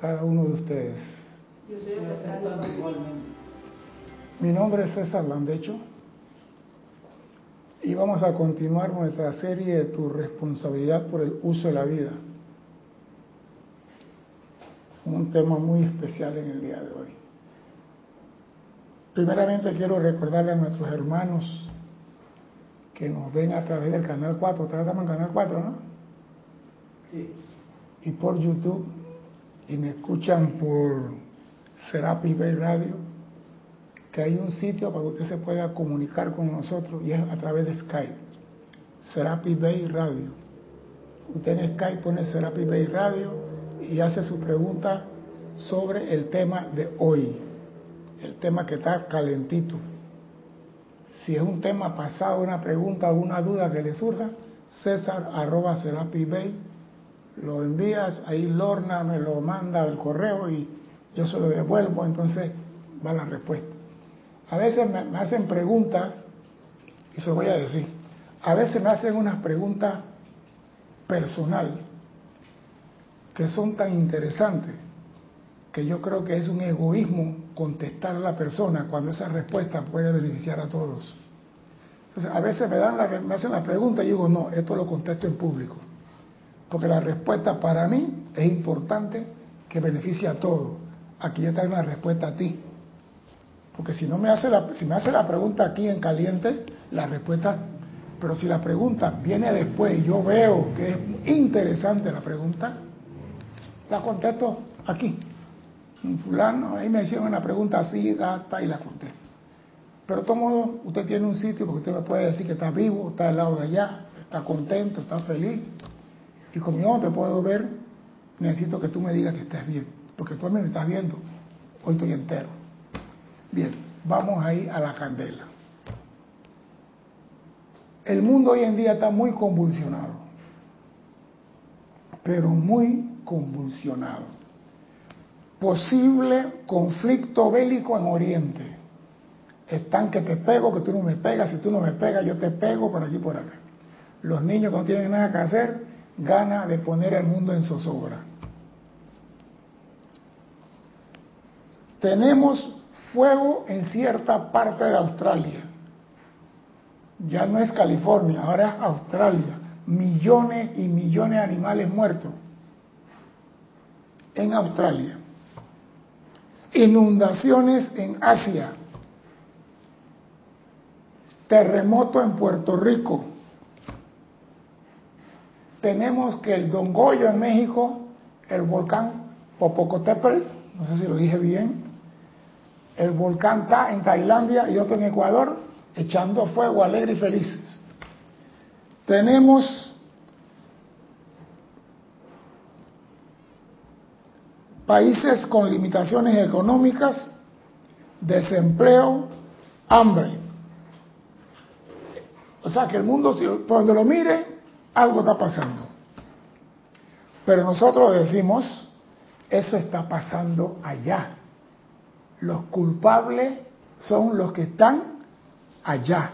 cada uno de ustedes. Mi nombre es César Landecho y vamos a continuar nuestra serie de tu responsabilidad por el uso de la vida. Un tema muy especial en el día de hoy. Primeramente quiero recordarle a nuestros hermanos que nos ven a través del canal 4, tratamos el canal 4, ¿no? Sí. Y por YouTube, y me escuchan por Serapi Bay Radio, que hay un sitio para que usted se pueda comunicar con nosotros y es a través de Skype. Serapi Bay Radio. Usted en Skype pone Serapi Bay Radio y hace su pregunta sobre el tema de hoy, el tema que está calentito. Si es un tema pasado, una pregunta, alguna duda que le surja, César arroba Serapi Bay, lo envías, ahí Lorna me lo manda al correo y yo se lo devuelvo, entonces va la respuesta. A veces me, hacen preguntas, y se lo voy a decir, a veces me hacen unas preguntas personal que son tan interesantes que yo creo que es un egoísmo contestar a la persona cuando esa respuesta puede beneficiar a todos. Entonces, a veces me, dan la, me hacen la pregunta y digo, no, esto lo contesto en público. Porque la respuesta para mí es importante que beneficie a todos. Aquí yo traigo una respuesta a ti. Porque si no me hace la, si me hace la pregunta aquí en caliente, la respuesta, pero si la pregunta viene después y yo veo que es interesante la pregunta, la contesto aquí fulano, ahí me hicieron una pregunta así, data, y la contesto. Pero de todo modo, usted tiene un sitio porque usted me puede decir que está vivo, está al lado de allá, está contento, está feliz. Y como yo no te puedo ver, necesito que tú me digas que estés bien, porque tú me estás viendo, hoy estoy entero. Bien, vamos ahí a la candela. El mundo hoy en día está muy convulsionado, pero muy convulsionado posible conflicto bélico en Oriente. Están que te pego, que tú no me pegas, si tú no me pegas, yo te pego por aquí por acá. Los niños que no tienen nada que hacer, gana de poner el mundo en zozobra. Tenemos fuego en cierta parte de Australia. Ya no es California, ahora es Australia. Millones y millones de animales muertos en Australia inundaciones en Asia, terremoto en Puerto Rico. Tenemos que el Don Goyo en México, el volcán Popocatépetl, no sé si lo dije bien, el volcán está en Tailandia y otro en Ecuador, echando fuego alegre y felices. Tenemos países con limitaciones económicas, desempleo, hambre. O sea que el mundo, cuando lo mire, algo está pasando. Pero nosotros decimos, eso está pasando allá. Los culpables son los que están allá.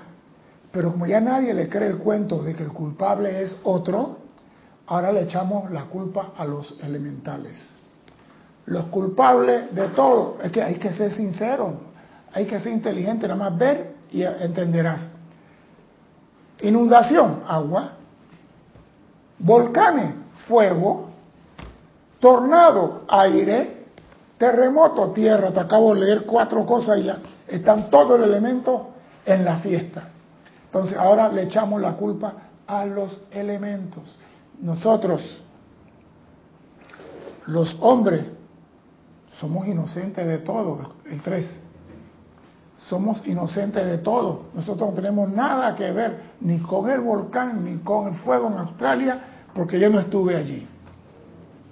Pero como ya nadie le cree el cuento de que el culpable es otro, ahora le echamos la culpa a los elementales los culpables de todo. Es que hay que ser sincero, hay que ser inteligente, nada más ver y entenderás. Inundación, agua. Volcanes, fuego. Tornado, aire. Terremoto, tierra. Te acabo de leer cuatro cosas y ya están todos los elementos en la fiesta. Entonces ahora le echamos la culpa a los elementos. Nosotros, los hombres, somos inocentes de todo, el 3. Somos inocentes de todo. Nosotros no tenemos nada que ver ni con el volcán ni con el fuego en Australia porque yo no estuve allí.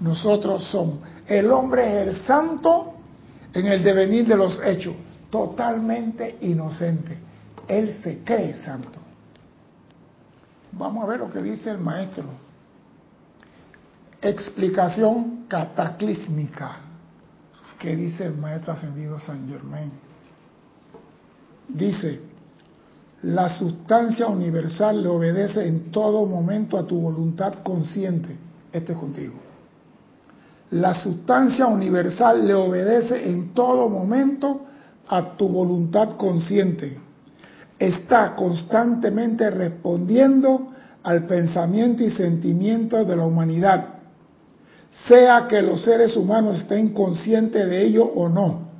Nosotros somos. El hombre es el santo en el devenir de los hechos, totalmente inocente. Él se cree santo. Vamos a ver lo que dice el maestro. Explicación cataclísmica que dice el maestro ascendido San Germain. Dice, la sustancia universal le obedece en todo momento a tu voluntad consciente. Este es contigo. La sustancia universal le obedece en todo momento a tu voluntad consciente. Está constantemente respondiendo al pensamiento y sentimiento de la humanidad, sea que los seres humanos estén conscientes de ello o no.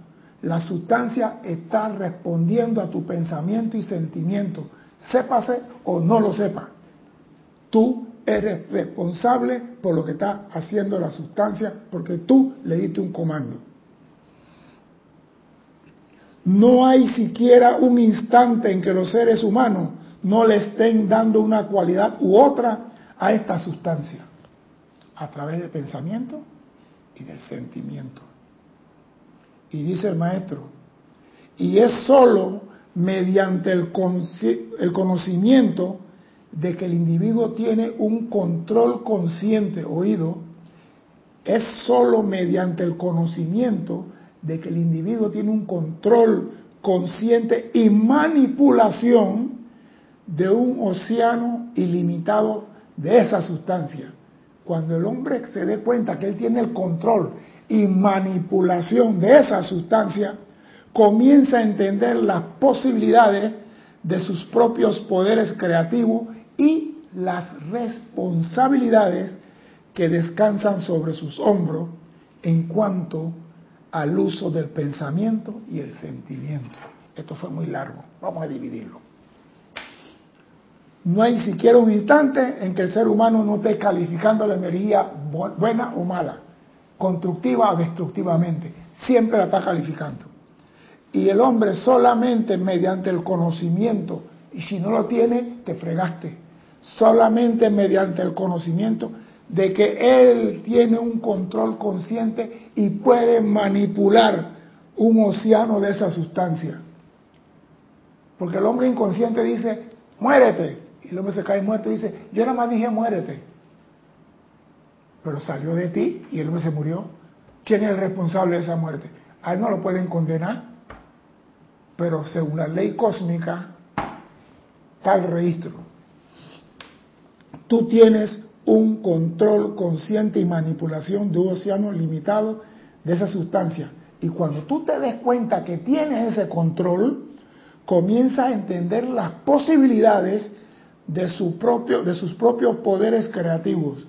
La sustancia está respondiendo a tu pensamiento y sentimiento, sépase o no lo sepa. Tú eres responsable por lo que está haciendo la sustancia porque tú le diste un comando. No hay siquiera un instante en que los seres humanos no le estén dando una cualidad u otra a esta sustancia, a través del pensamiento y del sentimiento. Y dice el maestro, y es sólo mediante el, el conocimiento de que el individuo tiene un control consciente, oído, es sólo mediante el conocimiento de que el individuo tiene un control consciente y manipulación de un océano ilimitado de esa sustancia. Cuando el hombre se dé cuenta que él tiene el control y manipulación de esa sustancia, comienza a entender las posibilidades de sus propios poderes creativos y las responsabilidades que descansan sobre sus hombros en cuanto al uso del pensamiento y el sentimiento. Esto fue muy largo, vamos a dividirlo. No hay siquiera un instante en que el ser humano no esté calificando la energía buena o mala, constructiva o destructivamente. Siempre la está calificando. Y el hombre solamente mediante el conocimiento, y si no lo tiene, te fregaste solamente mediante el conocimiento de que él tiene un control consciente y puede manipular un océano de esa sustancia. Porque el hombre inconsciente dice, muérete. Y el hombre se cae muerto y dice, yo nada más dije muérete. Pero salió de ti y el hombre se murió. ¿Quién es el responsable de esa muerte? A él no lo pueden condenar. Pero según la ley cósmica, tal registro tú tienes un control consciente y manipulación de un océano limitado de esa sustancia. Y cuando tú te des cuenta que tienes ese control, comienza a entender las posibilidades de, de sus propios poderes creativos.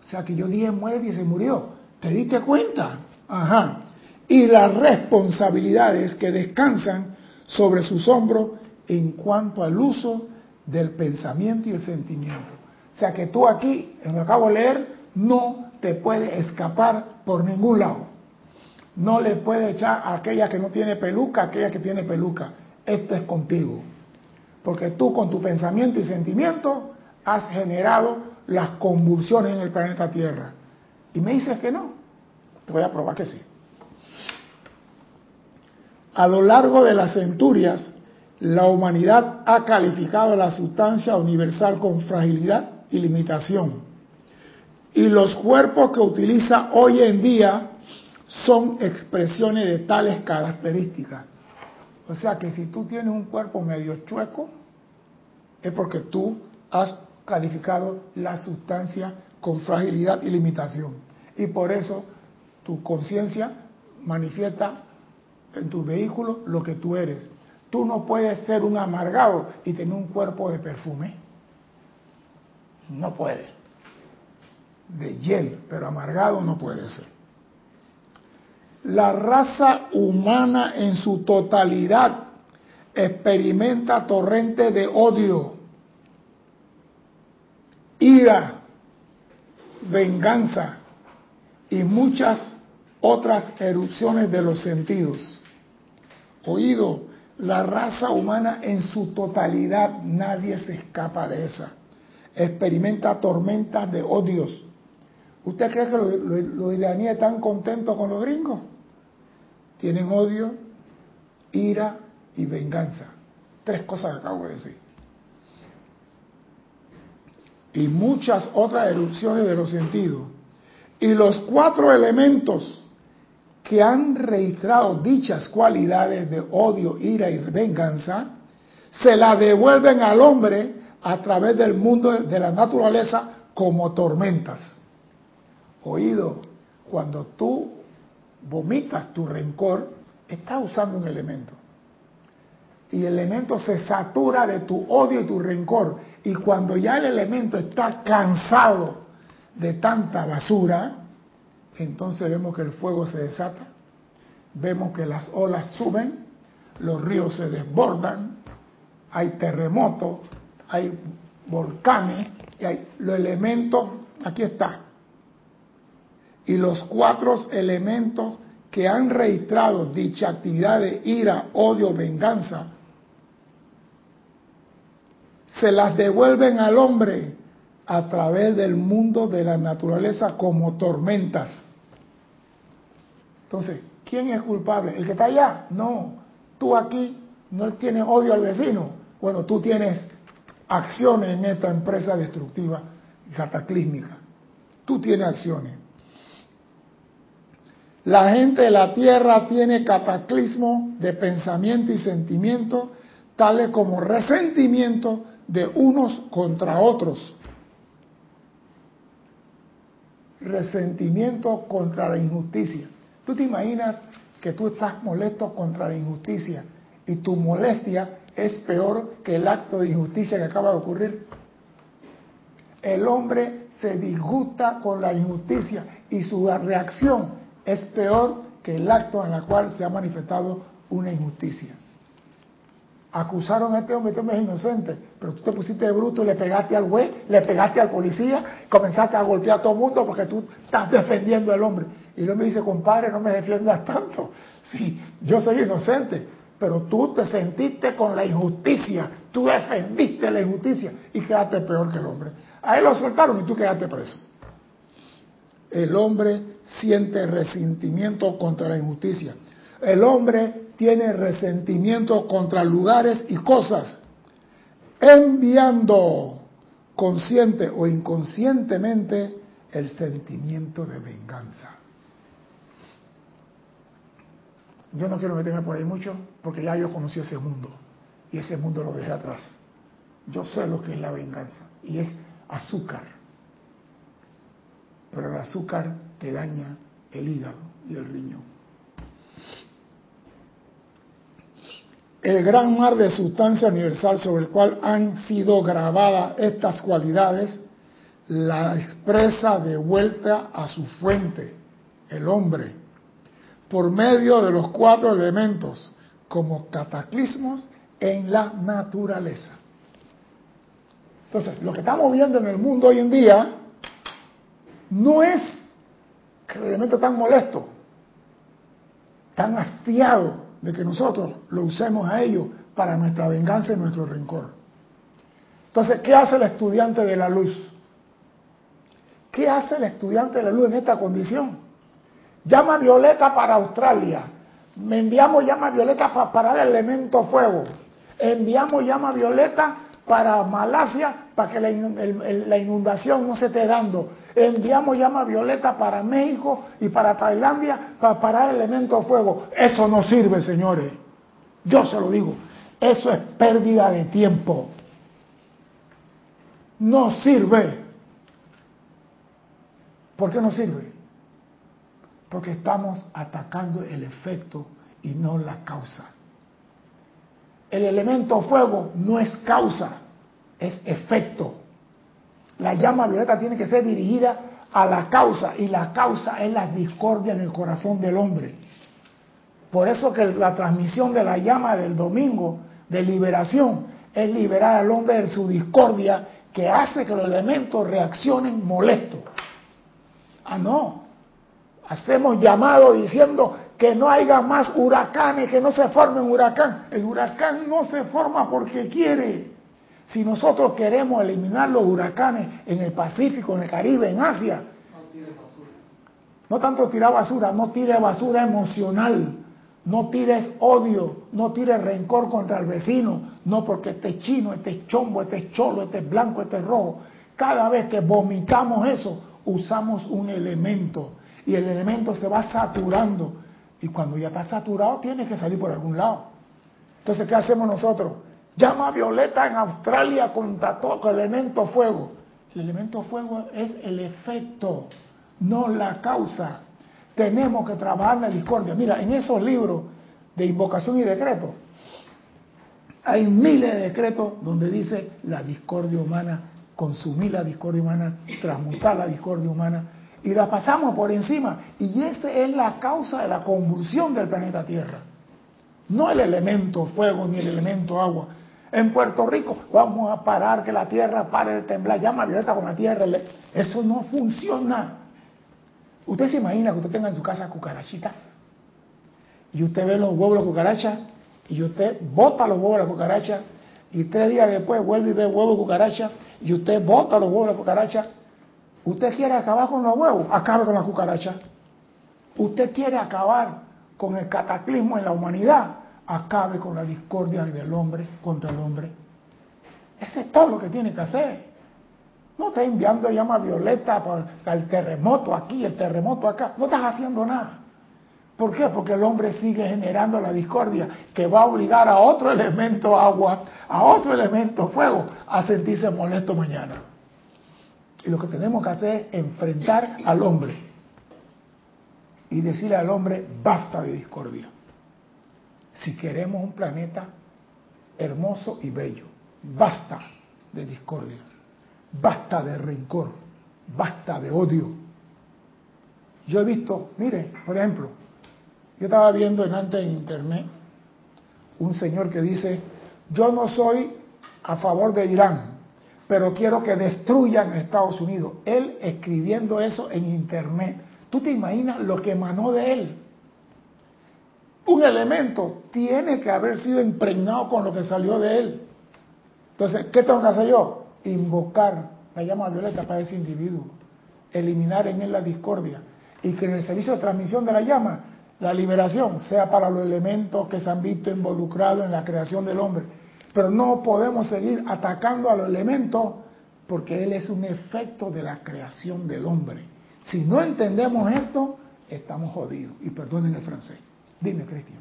O sea que yo dije muere y se murió. ¿Te diste cuenta? Ajá. Y las responsabilidades que descansan sobre sus hombros en cuanto al uso del pensamiento y el sentimiento. O sea que tú aquí, en lo que acabo de leer, no te puede escapar por ningún lado. No le puede echar a aquella que no tiene peluca, a aquella que tiene peluca. Esto es contigo. Porque tú con tu pensamiento y sentimiento has generado las convulsiones en el planeta Tierra. Y me dices que no. Te voy a probar que sí. A lo largo de las centurias, la humanidad ha calificado la sustancia universal con fragilidad y limitación. Y los cuerpos que utiliza hoy en día son expresiones de tales características. O sea que si tú tienes un cuerpo medio chueco, es porque tú has calificado la sustancia con fragilidad y limitación. Y por eso tu conciencia manifiesta en tu vehículo lo que tú eres. Tú no puedes ser un amargado y tener un cuerpo de perfume. No puede. De hiel, pero amargado no puede ser. La raza humana en su totalidad experimenta torrentes de odio, ira, venganza y muchas otras erupciones de los sentidos. Oído, la raza humana en su totalidad, nadie se escapa de esa experimenta tormentas de odios. ¿Usted cree que los, iraníes están contentos con los gringos? Tienen odio, ira y venganza. Tres cosas acabo de decir. Y muchas otras erupciones de los sentidos. Y los cuatro elementos que han registrado dichas cualidades de odio, ira y venganza, se la devuelven al hombre a través del mundo de la naturaleza como tormentas. Oído, Cuando tú vomitas tu rencor, estás usando un elemento. Y el elemento se satura de tu odio y tu rencor. Y cuando ya el elemento está cansado de tanta basura, entonces vemos que el fuego se desata, vemos que las olas suben, los ríos se desbordan, hay terremotos, hay volcanes, y hay los elementos, aquí está. Y los cuatro elementos que han registrado dicha actividad de ira, odio, venganza, se las devuelven al hombre a través del mundo de la naturaleza como tormentas. Entonces, ¿quién es culpable? ¿El que está allá? No. Tú aquí no tienes odio al vecino. Bueno, tú tienes acciones en esta empresa destructiva cataclísmica. Tú tienes acciones. La gente de la tierra tiene cataclismo de pensamiento y sentimiento, tales como resentimiento de unos contra otros. Resentimiento contra la injusticia. ¿Tú te imaginas que tú estás molesto contra la injusticia y tu molestia es peor que el acto de injusticia que acaba de ocurrir? El hombre se disgusta con la injusticia y su reacción es peor que el acto en el cual se ha manifestado una injusticia. Acusaron a este hombre, este hombre es inocente, pero tú te pusiste de bruto y le pegaste al juez, le pegaste al policía, comenzaste a golpear a todo el mundo porque tú estás defendiendo al hombre. Y el hombre dice, compadre, no me defiendas tanto. Sí, yo soy inocente, pero tú te sentiste con la injusticia, tú defendiste la injusticia y quedaste peor que el hombre. A él lo soltaron y tú quedaste preso. El hombre siente resentimiento contra la injusticia. El hombre tiene resentimiento contra lugares y cosas, enviando consciente o inconscientemente el sentimiento de venganza. Yo no quiero meterme por ahí mucho porque ya yo conocí ese mundo y ese mundo lo dejé atrás. Yo sé lo que es la venganza y es azúcar. Pero el azúcar te daña el hígado y el riñón. El gran mar de sustancia universal sobre el cual han sido grabadas estas cualidades, la expresa de vuelta a su fuente, el hombre, por medio de los cuatro elementos, como cataclismos en la naturaleza. Entonces, lo que estamos viendo en el mundo hoy en día no es que el elemento tan molesto, tan hastiado, de que nosotros lo usemos a ellos para nuestra venganza y nuestro rencor. Entonces, ¿qué hace el estudiante de la luz? ¿Qué hace el estudiante de la luz en esta condición? Llama violeta para Australia. Me enviamos llama violeta para parar el elemento fuego. Enviamos llama violeta para Malasia para que la inundación no se esté dando enviamos llama violeta para México y para Tailandia para parar el elemento fuego. Eso no sirve, señores. Yo se lo digo. Eso es pérdida de tiempo. No sirve. ¿Por qué no sirve? Porque estamos atacando el efecto y no la causa. El elemento fuego no es causa, es efecto. La llama violeta tiene que ser dirigida a la causa y la causa es la discordia en el corazón del hombre. Por eso que la transmisión de la llama del domingo de liberación es liberar al hombre de su discordia que hace que los elementos reaccionen molestos. Ah, no. Hacemos llamado diciendo que no haya más huracanes, que no se forme un huracán. El huracán no se forma porque quiere. Si nosotros queremos eliminar los huracanes en el Pacífico, en el Caribe, en Asia, no, tanto tirar basura, no tire basura emocional, no tires odio, no tires rencor contra el vecino, no porque este es chino, este es chombo, este es cholo, este es blanco, este es rojo. Cada vez que vomitamos eso, usamos un elemento y el elemento se va saturando y cuando ya está saturado tiene que salir por algún lado. Entonces, ¿qué hacemos nosotros? Llama violeta en Australia contra todo el elemento fuego. El elemento fuego es el efecto, no la causa. Tenemos que trabajar la discordia. Mira, en esos libros de invocación y decreto, hay miles de decretos donde dice la discordia humana, consumir la discordia humana, transmutar la discordia humana, y la pasamos por encima. Y esa es la causa de la convulsión del planeta Tierra. No el elemento fuego ni el elemento agua. En Puerto Rico vamos a parar que la tierra pare de temblar, llama violeta con la tierra. Eso no funciona. Usted se imagina que usted tenga en su casa cucarachitas y usted ve los huevos de cucaracha y usted bota los huevos de cucaracha y tres días después vuelve y ve huevos de cucaracha y usted bota los huevos de cucaracha. Usted quiere acabar con los huevos, acabe con la cucaracha. Usted quiere acabar con el cataclismo en la humanidad, acabe con la discordia del hombre contra el hombre. Eso es todo lo que tiene que hacer. No está enviando llama violeta para el terremoto aquí, el terremoto acá. No estás haciendo nada. ¿Por qué? Porque el hombre sigue generando la discordia que va a obligar a otro elemento agua, a otro elemento fuego, a sentirse molesto mañana. Y lo que tenemos que hacer es enfrentar al hombre y decirle al hombre, basta de discordia si queremos un planeta hermoso y bello. Basta de discordia, basta de rencor, basta de odio. Yo he visto, mire, por ejemplo, yo estaba viendo en antes en internet un señor que dice, yo no soy a favor de Irán, pero quiero que destruyan Estados Unidos. Él escribiendo eso en internet. ¿Tú te imaginas lo que emanó de él? Un elemento tiene que haber sido impregnado con lo que salió de él. Entonces, ¿qué tengo que hacer yo? Invocar la llama violeta para ese individuo, eliminar en él la discordia y que en el servicio de transmisión de la llama, la liberación sea para los elementos que se han visto involucrados en la creación del hombre. Pero no podemos seguir atacando a los elementos porque él es un efecto de la creación del hombre. Si no entendemos esto, estamos jodidos. Y perdonen el francés. Dime, Cristian.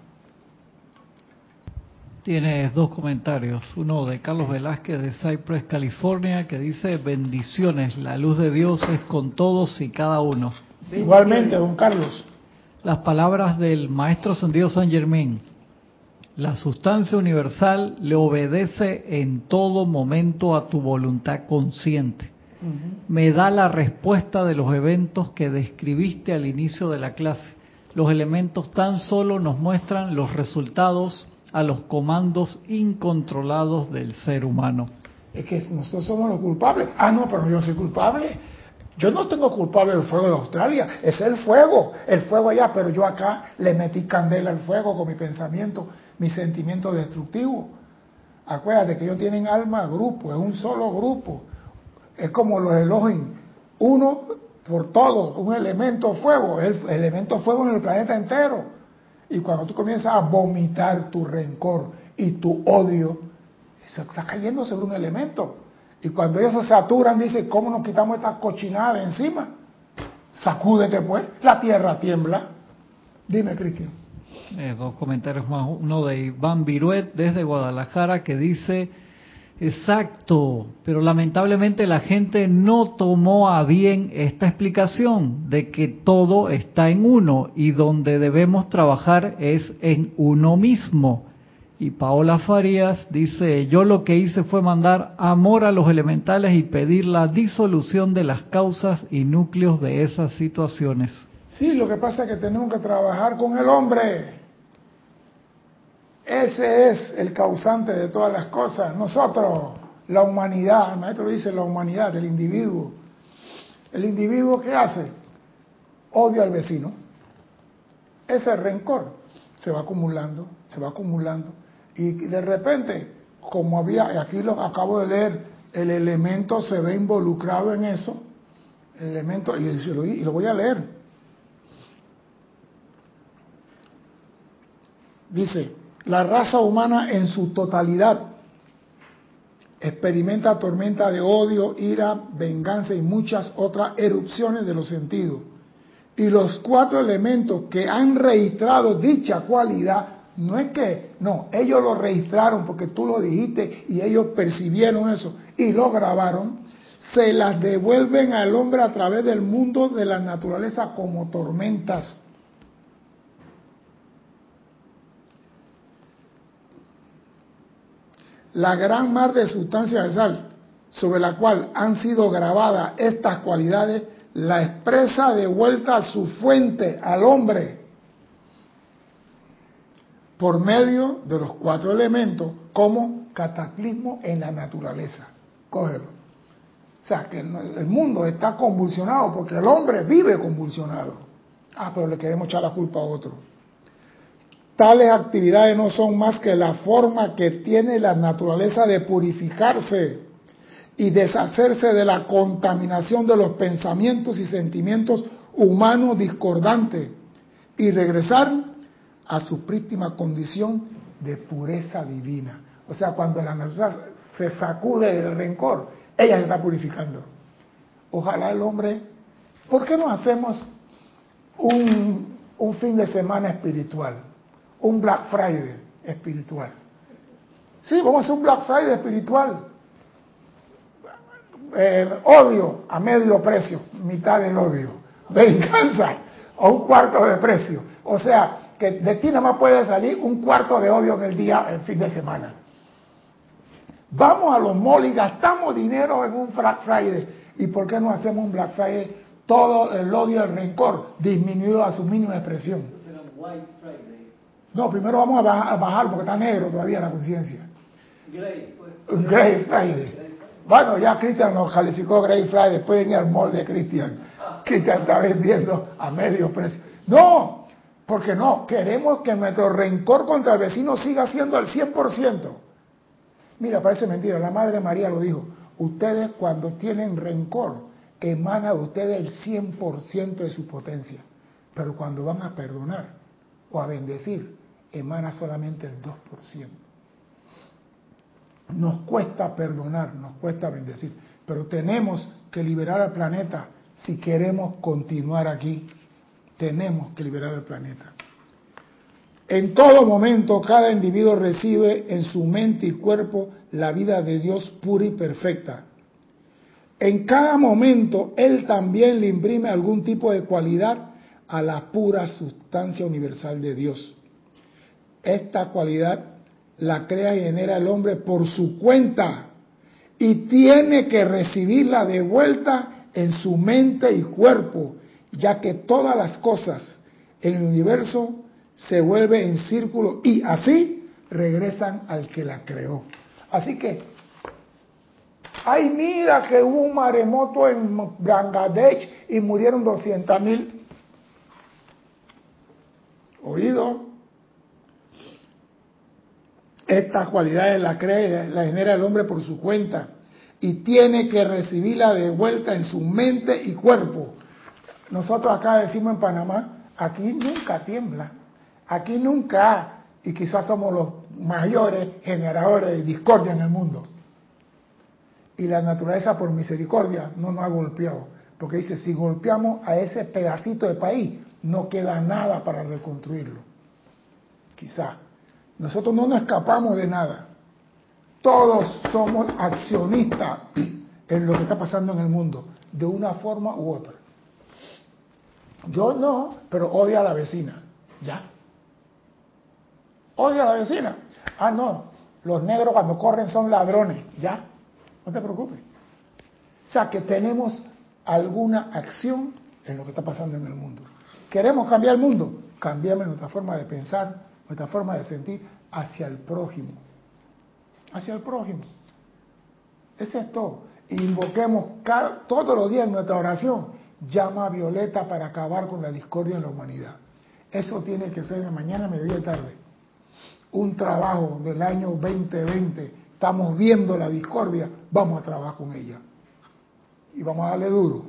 Tienes dos comentarios. Uno de Carlos Velázquez de Cypress, California, que dice, bendiciones, la luz de Dios es con todos y cada uno. Igualmente, don Carlos. Las palabras del Maestro Ascendido San Germain. La sustancia universal le obedece en todo momento a tu voluntad consciente. Me da la respuesta de los eventos que describiste al inicio de la clase los elementos tan solo nos muestran los resultados a los comandos incontrolados del ser humano. Es que nosotros somos los culpables. Ah, no, pero yo soy culpable. Yo no tengo culpable del fuego de Australia, es el fuego, el fuego allá, pero yo acá le metí candela al fuego con mi pensamiento, mi sentimiento destructivo. Acuérdate que ellos tienen alma grupo, es un solo grupo. Es como los Elohim. Uno por todo, un elemento fuego, el elemento fuego en el planeta entero. Y cuando tú comienzas a vomitar tu rencor y tu odio, se está cayendo sobre un elemento. Y cuando ellos se saturan, dice, ¿cómo nos quitamos esta cochinada de encima? Sacúdete pues, la tierra tiembla. Dime, Cristian. Eh, dos comentarios más. Uno de Iván Viruet desde Guadalajara que dice Exacto, pero lamentablemente la gente no tomó a bien esta explicación de que todo está en uno y donde debemos trabajar es en uno mismo. Y Paola Farías dice, yo lo que hice fue mandar amor a los elementales y pedir la disolución de las causas y núcleos de esas situaciones. Sí, lo que pasa es que tenemos que trabajar con el hombre. Ese es el causante de todas las cosas. Nosotros, la humanidad, el maestro dice la humanidad, el individuo. El individuo ¿qué hace? Odia al vecino. Ese rencor se va acumulando, se va acumulando. Y de repente, como había, aquí lo acabo de leer, el elemento se ve involucrado en eso. El elemento, y lo voy a leer. Dice, la raza humana en su totalidad experimenta tormenta de odio, ira, venganza y muchas otras erupciones de los sentidos. Y los cuatro elementos que han registrado dicha cualidad, no es que, no, ellos lo registraron porque tú lo dijiste y ellos percibieron eso y lo grabaron, se las devuelven al hombre a través del mundo de la naturaleza como tormentas La gran mar de sustancia de sal sobre la cual han sido grabadas estas cualidades la expresa de vuelta a su fuente, al hombre, por medio de los cuatro elementos como cataclismo en la naturaleza. Cógelo. O sea, que el mundo está convulsionado porque el hombre vive convulsionado. Ah, pero le queremos echar la culpa a otro. Tales actividades no son más que la forma que tiene la naturaleza de purificarse y deshacerse de la contaminación de los pensamientos y sentimientos humanos discordantes y regresar a su prístima condición de pureza divina. O sea, cuando la naturaleza se sacude del rencor, ella se está purificando. Ojalá el hombre, ¿por qué no hacemos un, un fin de semana espiritual? Un Black Friday espiritual. Sí, vamos a hacer un Black Friday espiritual eh, odio a medio precio, mitad del odio. Venganza a un cuarto de precio. O sea, que de ti nada más puede salir un cuarto de odio en el día, el fin de semana. Vamos a los malls y gastamos dinero en un Black Friday. ¿Y por qué no hacemos un Black Friday? Todo el odio, el rencor disminuido a su mínima expresión. No, primero vamos a bajar, porque está negro todavía la conciencia. Grey, pues. Grey Friday. Bueno, ya Cristian nos calificó Grey Friday, después venía el molde de Cristian. Cristian está vendiendo a medio precio. No, porque no, queremos que nuestro rencor contra el vecino siga siendo al 100%. Mira, parece mentira, la Madre María lo dijo. Ustedes cuando tienen rencor, emana de ustedes el 100% de su potencia. Pero cuando van a perdonar o a bendecir, emana solamente el 2%. Nos cuesta perdonar, nos cuesta bendecir, pero tenemos que liberar al planeta si queremos continuar aquí. Tenemos que liberar al planeta. En todo momento cada individuo recibe en su mente y cuerpo la vida de Dios pura y perfecta. En cada momento Él también le imprime algún tipo de cualidad a la pura sustancia universal de Dios. Esta cualidad la crea y genera el hombre por su cuenta y tiene que recibirla de vuelta en su mente y cuerpo, ya que todas las cosas en el universo se vuelven en círculo y así regresan al que la creó. Así que, ay mira que hubo un maremoto en Bangladesh y murieron 200 mil. Oído, estas cualidades la cree, la genera el hombre por su cuenta y tiene que recibirla de vuelta en su mente y cuerpo. Nosotros acá decimos en Panamá, aquí nunca tiembla, aquí nunca, y quizás somos los mayores generadores de discordia en el mundo. Y la naturaleza por misericordia no nos ha golpeado, porque dice, si golpeamos a ese pedacito de país, no queda nada para reconstruirlo. Quizás nosotros no nos escapamos de nada. Todos somos accionistas en lo que está pasando en el mundo, de una forma u otra. Yo no, pero odio a la vecina. ¿Ya? Odio a la vecina. Ah, no, los negros cuando corren son ladrones. ¿Ya? No te preocupes. O sea que tenemos alguna acción en lo que está pasando en el mundo. ¿Queremos cambiar el mundo? Cambiamos nuestra forma de pensar, nuestra forma de sentir hacia el prójimo. Hacia el prójimo. Ese es todo. Invoquemos todos los días en nuestra oración, llama a Violeta para acabar con la discordia en la humanidad. Eso tiene que ser de mañana, mediodía y tarde. Un trabajo del año 2020. Estamos viendo la discordia, vamos a trabajar con ella. Y vamos a darle duro.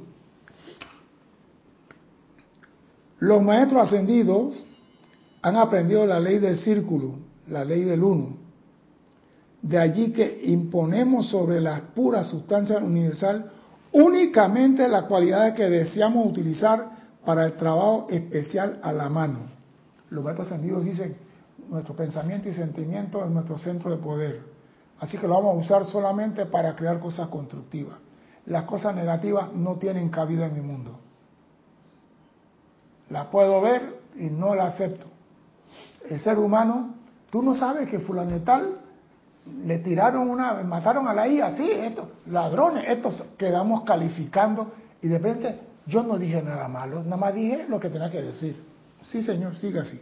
Los maestros ascendidos han aprendido la ley del círculo, la ley del uno. De allí que imponemos sobre la pura sustancia universal únicamente las cualidades que deseamos utilizar para el trabajo especial a la mano. Los maestros ascendidos dicen, nuestro pensamiento y sentimiento es nuestro centro de poder. Así que lo vamos a usar solamente para crear cosas constructivas. Las cosas negativas no tienen cabida en mi mundo. La puedo ver y no la acepto el ser humano, tú no sabes que fulanetal le tiraron una, mataron a la hija, sí, estos ladrones, estos quedamos calificando y de repente yo no dije nada malo, nada más dije lo que tenía que decir. Sí, señor, siga así.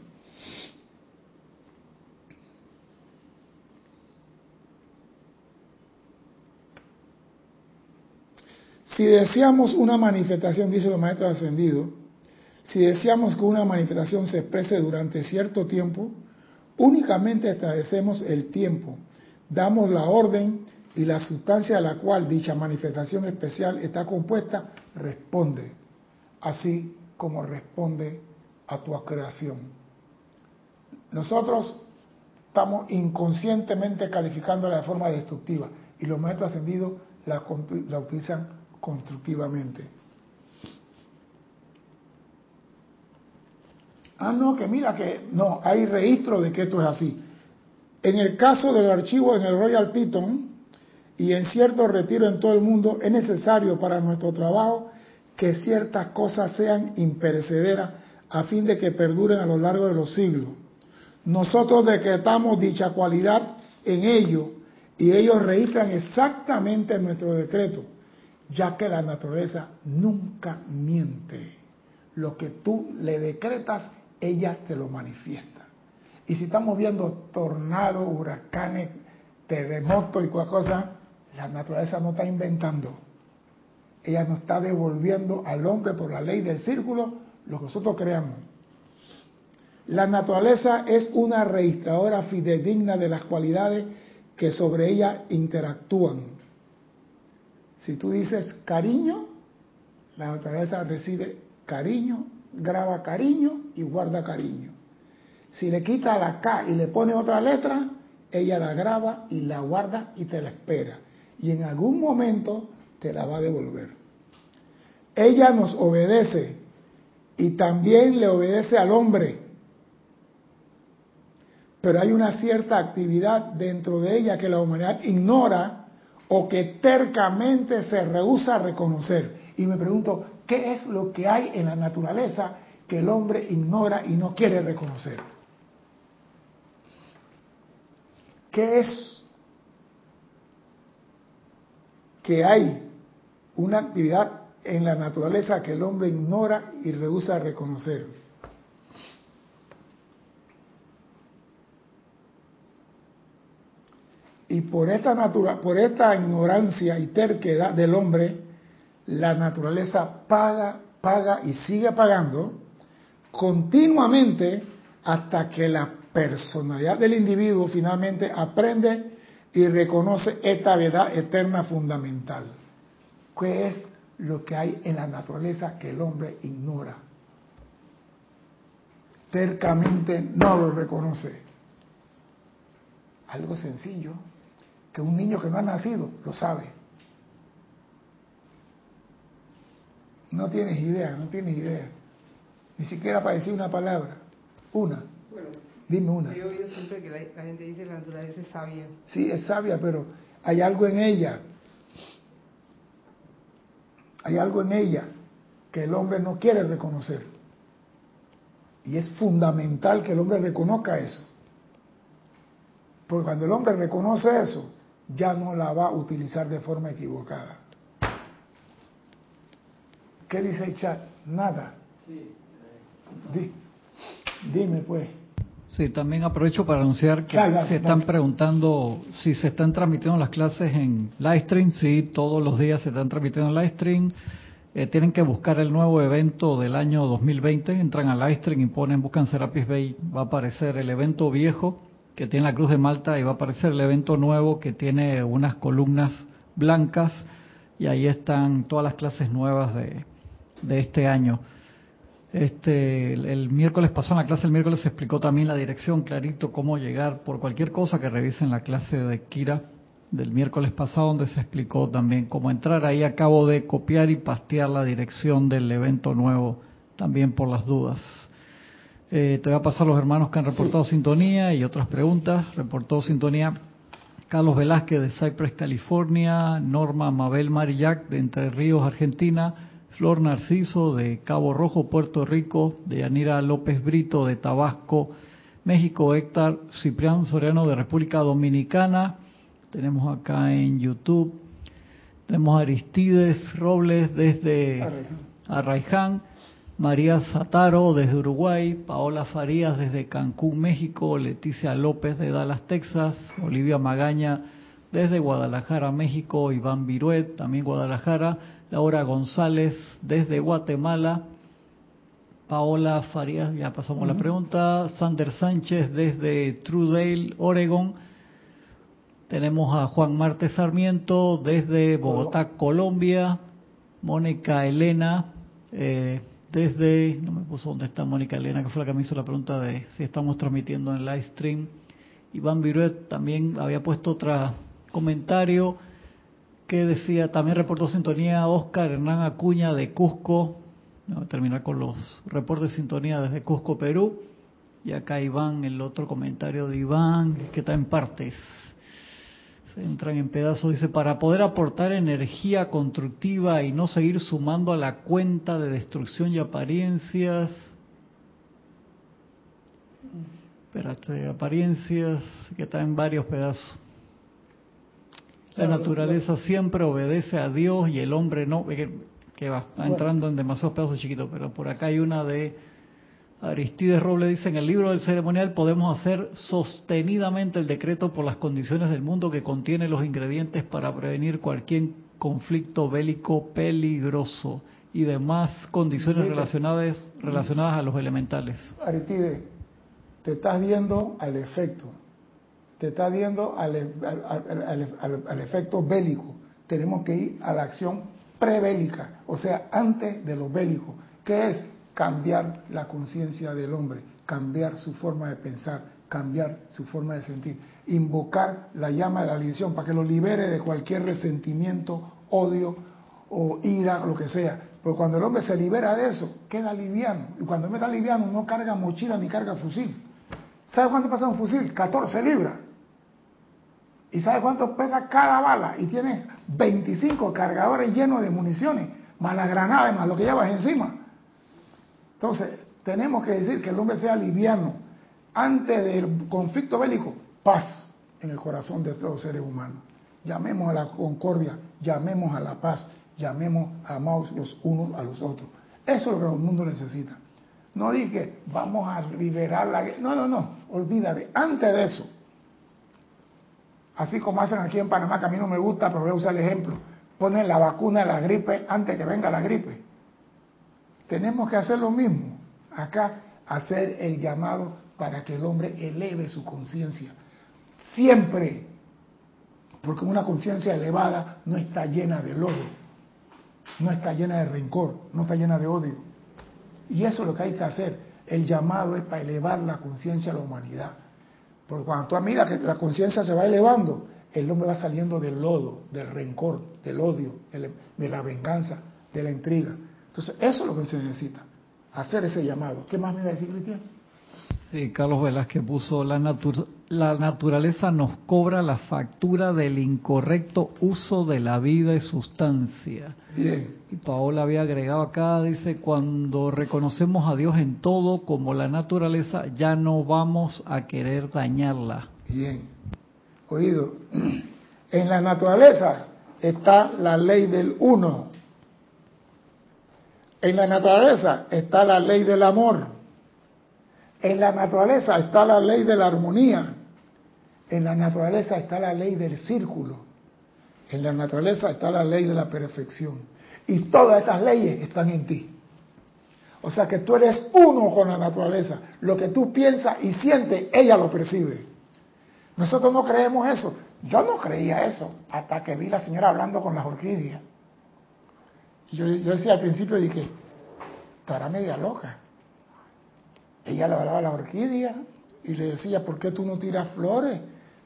Si deseamos una manifestación, dice los maestros ascendidos, si deseamos que una manifestación se exprese durante cierto tiempo, únicamente establecemos el tiempo, damos la orden y la sustancia a la cual dicha manifestación especial está compuesta responde, así como responde a tu creación. Nosotros estamos inconscientemente calificándola de forma destructiva y los maestros ascendidos la, la utilizan constructivamente. Ah, no, que mira que no, hay registro de que esto es así. En el caso del archivo en el Royal Teton y en cierto retiro en todo el mundo, es necesario para nuestro trabajo que ciertas cosas sean imperecederas a fin de que perduren a lo largo de los siglos. Nosotros decretamos dicha cualidad en ellos y ellos registran exactamente nuestro decreto, ya que la naturaleza nunca miente. Lo que tú le decretas ella te lo manifiesta. Y si estamos viendo tornados, huracanes, terremotos y cualquier cosa, la naturaleza no está inventando. Ella nos está devolviendo al hombre por la ley del círculo lo que nosotros creamos. La naturaleza es una registradora fidedigna de las cualidades que sobre ella interactúan. Si tú dices cariño, la naturaleza recibe cariño graba cariño y guarda cariño. Si le quita la K y le pone otra letra, ella la graba y la guarda y te la espera. Y en algún momento te la va a devolver. Ella nos obedece y también le obedece al hombre. Pero hay una cierta actividad dentro de ella que la humanidad ignora o que tercamente se rehúsa a reconocer. Y me pregunto, ¿Qué es lo que hay en la naturaleza que el hombre ignora y no quiere reconocer? ¿Qué es que hay una actividad en la naturaleza que el hombre ignora y rehúsa reconocer? Y por esta, por esta ignorancia y terquedad del hombre, la naturaleza paga, paga y sigue pagando continuamente hasta que la personalidad del individuo finalmente aprende y reconoce esta verdad eterna fundamental. ¿Qué es lo que hay en la naturaleza que el hombre ignora? Tercamente no lo reconoce. Algo sencillo, que un niño que no ha nacido lo sabe. No tienes idea, no tienes idea. Ni siquiera para decir una palabra. Una. Bueno, Dime una. Yo he oído siempre que la, gente dice que la naturaleza es sabia. Sí, es sabia, pero hay algo en ella. Hay algo en ella que el hombre no quiere reconocer. Y es fundamental que el hombre reconozca eso. Porque cuando el hombre reconoce eso, ya no la va a utilizar de forma equivocada. ¿Qué dice el chat? Nada. dime pues. Sí, también aprovecho para anunciar que se están preguntando si se están transmitiendo las clases en Livestream. Sí, todos los días se están transmitiendo en Livestream. Eh, tienen que buscar el nuevo evento del año 2020. Entran a Livestream y ponen, buscan Serapis Bay. Va a aparecer el evento viejo que tiene la Cruz de Malta y va a aparecer el evento nuevo que tiene unas columnas blancas y ahí están todas las clases nuevas de, de este año. Este, el, miércoles pasó en la clase, el miércoles se explicó también la dirección, clarito, cómo llegar por cualquier cosa que revisen la clase de Kira del miércoles pasado, donde se explicó también cómo entrar. Ahí acabo de copiar y pastear la dirección del evento nuevo, también por las dudas. Eh, te voy a pasar los hermanos que han reportado sintonía y otras preguntas. Reportó sintonía Carlos Velázquez de Cypress, California, Norma Mabel Marillac de Entre Ríos, Argentina, Flor Narciso de Cabo Rojo, Puerto Rico, de Yanira López Brito de Tabasco, México, Héctor Ciprián Soriano de República Dominicana, tenemos acá en YouTube. Tenemos Aristides Robles desde Arraiján, María Zataro desde Uruguay, Paola Farías desde Cancún, México, Leticia López de Dallas, Texas, Olivia Magaña desde Guadalajara, México, Iván Viruet, también Guadalajara, Laura González desde Guatemala, Paola Farías, ya pasamos la pregunta, Sander Sánchez desde Trudale, Oregon, tenemos a Juan Marte Sarmiento desde Bogotá, Colombia. Mónica Elena eh, desde, no me puso dónde está Mónica Elena, que fue la que me hizo la pregunta de si estamos transmitiendo en live stream. Iván Viruet también había puesto otro comentario que decía, también reportó sintonía Oscar Hernán Acuña de Cusco. A terminar con los reportes de sintonía desde Cusco, Perú. Y acá Iván, el otro comentario de Iván, que está en partes entran en pedazos, dice, para poder aportar energía constructiva y no seguir sumando a la cuenta de destrucción y apariencias. Espérate, apariencias que está en varios pedazos. La naturaleza siempre obedece a Dios y el hombre no, que, va, está entrando en demasiados pedazos chiquitos, pero por acá hay una de Aristides Roble dice, en el libro del ceremonial podemos hacer sostenidamente el decreto por las condiciones del mundo que contiene los ingredientes para prevenir cualquier conflicto bélico peligroso y demás condiciones relacionadas, relacionadas a los elementales. Aristides, te estás viendo al efecto, te estás viendo al, al efecto bélico. Tenemos que ir a la acción prebélica, o sea, antes de lo bélico. ¿Qué es? cambiar la conciencia del hombre, cambiar su forma de pensar, cambiar su forma de sentir, invocar la llama de la liberación para que lo libere de cualquier resentimiento, odio o ira, lo que sea. Porque cuando el hombre se libera de eso, queda liviano. Y cuando me está liviano no carga mochila ni carga fusil. ¿Sabe cuánto pesa un fusil? 14 libras. ¿Y sabe cuánto pesa cada bala? Y tiene 25 cargadores llenos de municiones, más las granadas, más lo que llevas encima. Entonces, tenemos que decir que el hombre sea liviano. Antes del conflicto bélico, paz en el corazón de todos los seres humanos. Llamemos a la concordia, llamemos a la paz, llamemos a amados los unos a los otros. Eso es lo que el mundo necesita. No dije, vamos a liberar la guerra. No, no, no, olvídate. Antes de eso, así como hacen aquí en Panamá, que a mí no me gusta, pero voy a usar el ejemplo, ponen la vacuna de la gripe antes que venga la gripe. Tenemos que hacer lo mismo acá, hacer el llamado para que el hombre eleve su conciencia. Siempre, porque una conciencia elevada no está llena de lodo, no está llena de rencor, no está llena de odio. Y eso es lo que hay que hacer. El llamado es para elevar la conciencia a la humanidad. Porque cuando tú miras que la conciencia se va elevando, el hombre va saliendo del lodo, del rencor, del odio, de la venganza, de la intriga. Entonces, eso es lo que se necesita, hacer ese llamado. ¿Qué más me iba a decir, Cristian? Sí, Carlos Velázquez puso, la, la naturaleza nos cobra la factura del incorrecto uso de la vida y sustancia. Bien. Y Paola había agregado acá, dice, cuando reconocemos a Dios en todo como la naturaleza, ya no vamos a querer dañarla. Bien. Oído, en la naturaleza está la ley del uno, en la naturaleza está la ley del amor. En la naturaleza está la ley de la armonía. En la naturaleza está la ley del círculo. En la naturaleza está la ley de la perfección. Y todas estas leyes están en ti. O sea que tú eres uno con la naturaleza. Lo que tú piensas y sientes, ella lo percibe. Nosotros no creemos eso. Yo no creía eso hasta que vi a la señora hablando con las orquídeas. Yo, decía al principio, dije, estará media loca. Ella le hablaba a la orquídea y le decía, ¿por qué tú no tiras flores?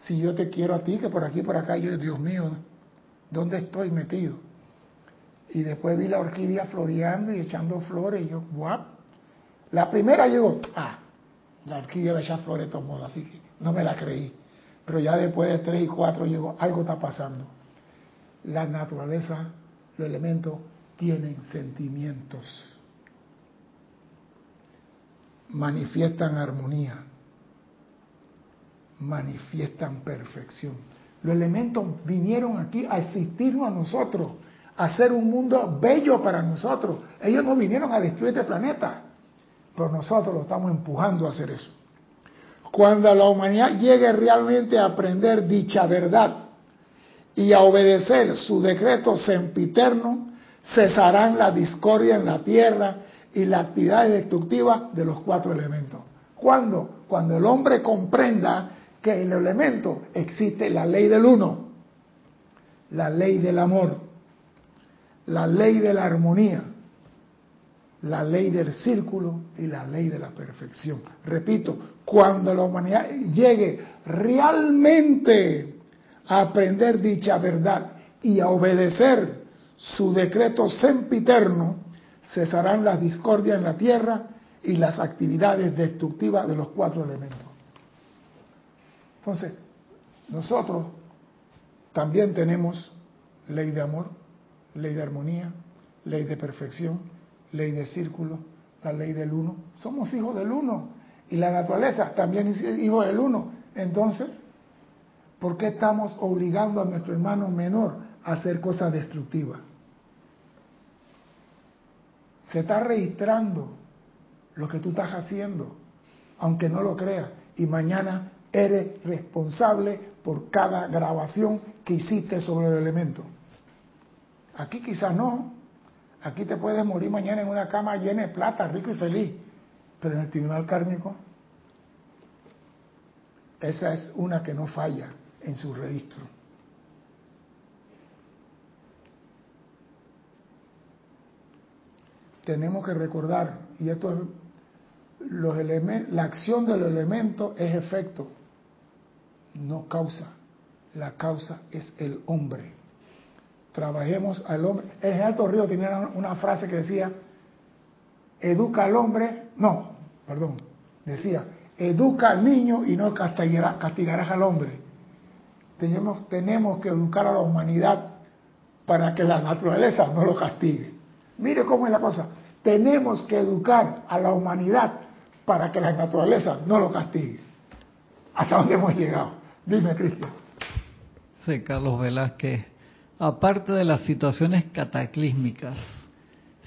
Si yo te quiero a ti, que por aquí, por acá, yo, Dios mío, ¿dónde estoy metido? Y después vi la orquídea floreando y echando flores y yo, guap. La primera llegó, ah, la orquídea va a echar flores de todos modos, así que no me la creí. Pero ya después de tres y cuatro llegó, algo está pasando. La naturaleza, los elementos tienen sentimientos, manifiestan armonía, manifiestan perfección. Los elementos vinieron aquí a existirnos a nosotros, a hacer un mundo bello para nosotros. Ellos no vinieron a destruir este planeta, pero nosotros lo estamos empujando a hacer eso. Cuando la humanidad llegue realmente a aprender dicha verdad y a obedecer su decreto sempiterno, cesarán la discordia en la tierra y la actividad destructiva de los cuatro elementos. ¿Cuándo? Cuando el hombre comprenda que en el elemento existe la ley del uno, la ley del amor, la ley de la armonía, la ley del círculo y la ley de la perfección. Repito, cuando la humanidad llegue realmente a aprender dicha verdad y a obedecer su decreto sempiterno, cesarán las discordias en la tierra y las actividades destructivas de los cuatro elementos. Entonces, nosotros también tenemos ley de amor, ley de armonía, ley de perfección, ley de círculo, la ley del uno. Somos hijos del uno. Y la naturaleza también es hijo del uno. Entonces, ¿por qué estamos obligando a nuestro hermano menor a hacer cosas destructivas? Se está registrando lo que tú estás haciendo, aunque no lo creas. Y mañana eres responsable por cada grabación que hiciste sobre el elemento. Aquí quizás no. Aquí te puedes morir mañana en una cama llena de plata, rico y feliz. Pero en el tribunal kármico, esa es una que no falla en su registro. Tenemos que recordar, y esto es los la acción del elemento es efecto, no causa. La causa es el hombre. Trabajemos al hombre. El general Torrijos tenía una frase que decía, educa al hombre, no, perdón, decía, educa al niño y no castigarás al hombre. Tenemos, tenemos que educar a la humanidad para que la naturaleza no lo castigue. Mire cómo es la cosa. Tenemos que educar a la humanidad para que la naturaleza no lo castigue. ¿Hasta dónde hemos llegado? Dime, Cristian. Sí, Carlos Velázquez. Aparte de las situaciones cataclísmicas,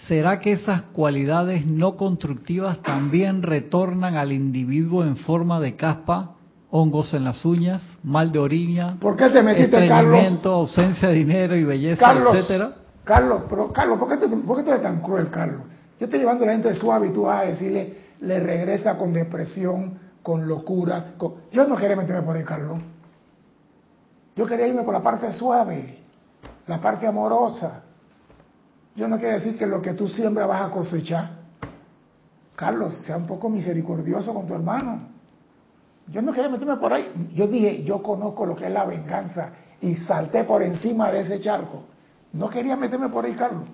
¿será que esas cualidades no constructivas también retornan al individuo en forma de caspa, hongos en las uñas, mal de orina, ¿Por qué te metiste, Carlos? ausencia de dinero y belleza, etcétera? Carlos, pero Carlos, ¿por qué, ¿por qué tú eres tan cruel, Carlos? Yo estoy llevando a la gente suave y tú vas a decirle, le regresa con depresión, con locura. Yo no quería meterme por ahí, Carlos. Yo quería irme por la parte suave, la parte amorosa. Yo no quiero decir que lo que tú siembras vas a cosechar. Carlos, sea un poco misericordioso con tu hermano. Yo no quería meterme por ahí. Yo dije, yo conozco lo que es la venganza y salté por encima de ese charco. No quería meterme por ahí, Carlos.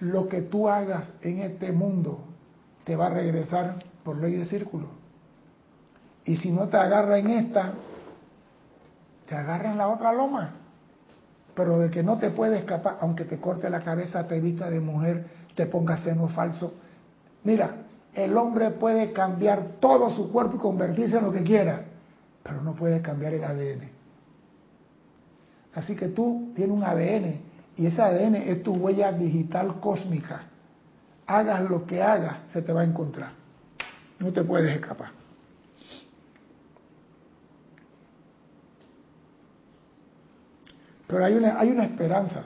Lo que tú hagas en este mundo te va a regresar por ley de círculo. Y si no te agarra en esta, te agarra en la otra loma. Pero de que no te puede escapar, aunque te corte la cabeza, te vista de mujer, te ponga seno falso. Mira, el hombre puede cambiar todo su cuerpo y convertirse en lo que quiera, pero no puede cambiar el ADN. Así que tú tienes un ADN y ese ADN es tu huella digital cósmica hagas lo que hagas, se te va a encontrar. No te puedes escapar. Pero hay una, hay una esperanza,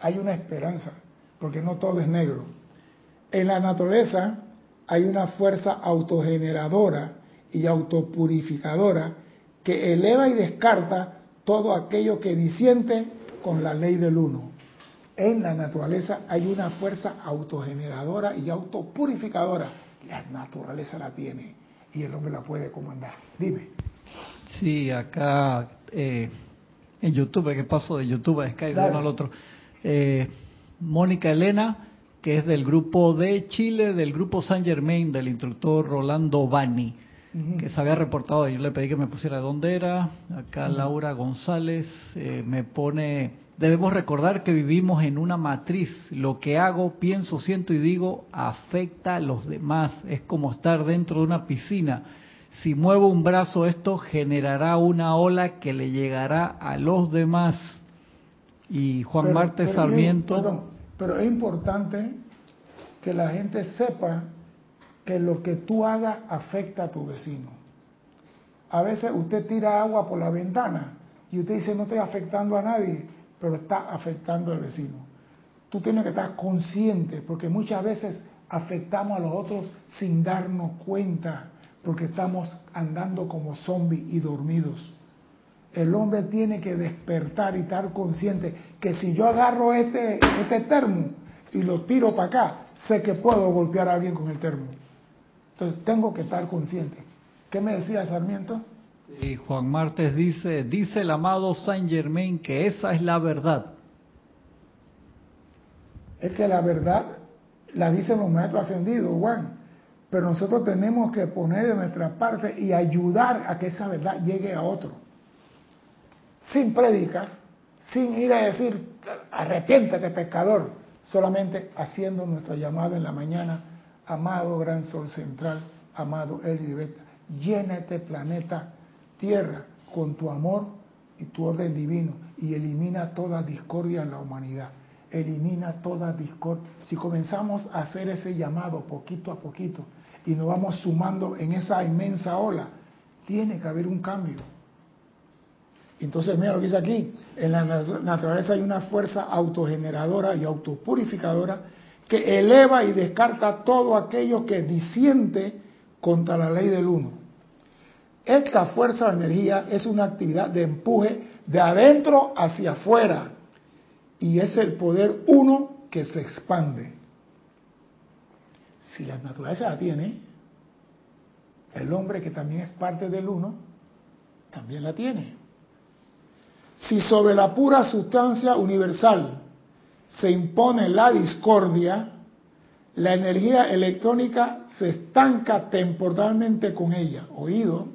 hay una esperanza, porque no todo es negro. En la naturaleza hay una fuerza autogeneradora y autopurificadora que eleva y descarta todo aquello que disiente con la ley del uno en la naturaleza hay una fuerza autogeneradora y autopurificadora. La naturaleza la tiene y el hombre la puede comandar. Dime. Sí, acá eh, en YouTube, ¿qué pasó de YouTube a Skype de uno al otro? Eh, Mónica Elena, que es del grupo de Chile, del grupo San Germain, del instructor Rolando Bani, que se había reportado, yo le pedí que me pusiera dónde era. Acá Laura González eh, me pone Debemos recordar que vivimos en una matriz. Lo que hago, pienso, siento y digo afecta a los demás. Es como estar dentro de una piscina. Si muevo un brazo, esto generará una ola que le llegará a los demás. Y Juan Marte Sarmiento. pero es importante que la gente sepa que lo que tú hagas afecta a tu vecino. A veces usted tira agua por la ventana y usted dice no estoy afectando a nadie, pero está afectando al vecino. Tú tienes que estar consciente porque muchas veces afectamos a los otros sin darnos cuenta porque estamos andando como zombies y dormidos. El hombre tiene que despertar y estar consciente que si yo agarro este, este termo y lo tiro para acá, sé que puedo golpear a alguien con el termo. Entonces tengo que estar consciente. ¿Qué me decía Sarmiento? Sí, Juan Martes dice, dice el amado Saint Germain que esa es la verdad. Es que la verdad la dicen los maestros ascendidos, Juan. Pero nosotros tenemos que poner de nuestra parte y ayudar a que esa verdad llegue a otro. Sin predicar, sin ir a decir, arrepiéntete pescador, solamente haciendo nuestro llamado en la mañana, amado gran sol central, amado El Viveta, planeta Tierra con tu amor y tu orden divino y elimina toda discordia en la humanidad elimina toda discordia. Si comenzamos a hacer ese llamado poquito a poquito, y nos vamos sumando en esa inmensa ola, tiene que haber un cambio. Entonces, mira lo que dice aquí, en la naturaleza hay una fuerza autogeneradora y autopurificadora que eleva y descarta todo aquello que disiente contra la ley del uno. Esta fuerza de energía es una actividad de empuje de adentro hacia afuera y es el poder uno que se expande. Si la naturaleza la tiene, el hombre que también es parte del uno, también la tiene. Si sobre la pura sustancia universal se impone la discordia, la energía electrónica se estanca temporalmente con ella. Oído.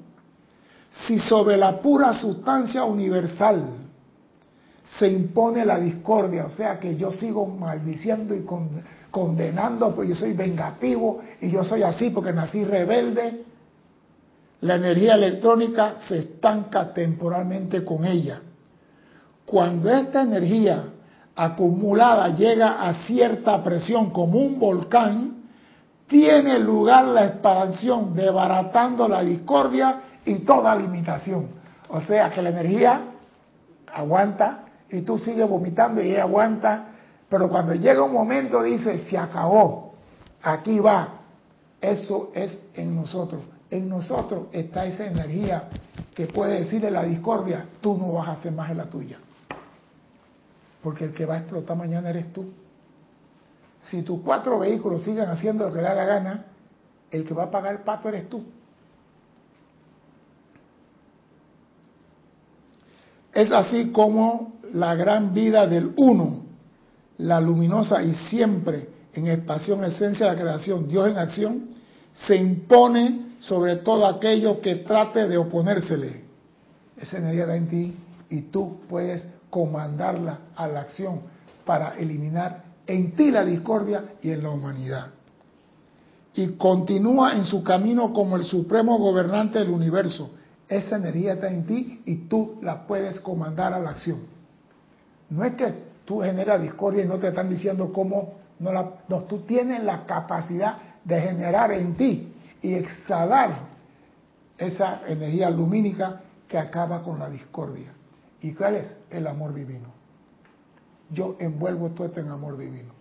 Si sobre la pura sustancia universal se impone la discordia, o sea que yo sigo maldiciendo y condenando, pues yo soy vengativo y yo soy así porque nací rebelde, la energía electrónica se estanca temporalmente con ella. Cuando esta energía acumulada llega a cierta presión como un volcán, tiene lugar la expansión, desbaratando la discordia y toda limitación. O sea que la energía aguanta y tú sigues vomitando y ella aguanta, pero cuando llega un momento dice, se acabó, aquí va. Eso es en nosotros. En nosotros está esa energía que puede decirle la discordia, tú no vas a hacer más de la tuya. Porque el que va a explotar mañana eres tú. Si tus cuatro vehículos siguen haciendo lo que le da la gana, el que va a pagar el pato eres tú. Es así como la gran vida del uno, la luminosa y siempre en expansión, esencia de la creación, Dios en acción, se impone sobre todo aquello que trate de oponérsele. Esa energía está en ti y tú puedes comandarla a la acción para eliminar en ti la discordia y en la humanidad. Y continúa en su camino como el supremo gobernante del universo. Esa energía está en ti y tú la puedes comandar a la acción. No es que tú generas discordia y no te están diciendo cómo, no, la, no, tú tienes la capacidad de generar en ti y exhalar esa energía lumínica que acaba con la discordia. ¿Y cuál es? El amor divino. Yo envuelvo todo esto en amor divino.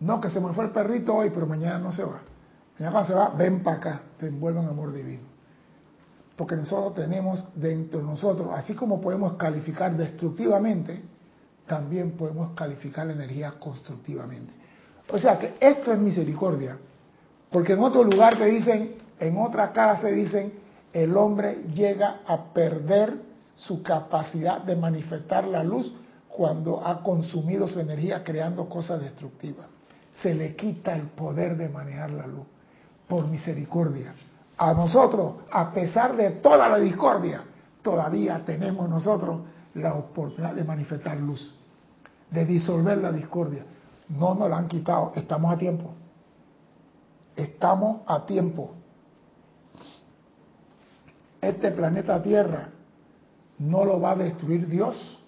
No que se me fue el perrito hoy, pero mañana no se va. Mañana cuando se va, ven para acá, te envuelvo en amor divino. Porque nosotros tenemos dentro de nosotros, así como podemos calificar destructivamente, también podemos calificar la energía constructivamente. O sea que esto es misericordia. Porque en otro lugar te dicen, en otra cara se dicen, el hombre llega a perder su capacidad de manifestar la luz cuando ha consumido su energía creando cosas destructivas. Se le quita el poder de manejar la luz por misericordia. A nosotros, a pesar de toda la discordia, todavía tenemos nosotros la oportunidad de manifestar luz, de disolver la discordia. No nos la han quitado, estamos a tiempo. Estamos a tiempo. este planeta Tierra no lo va a destruir Dios,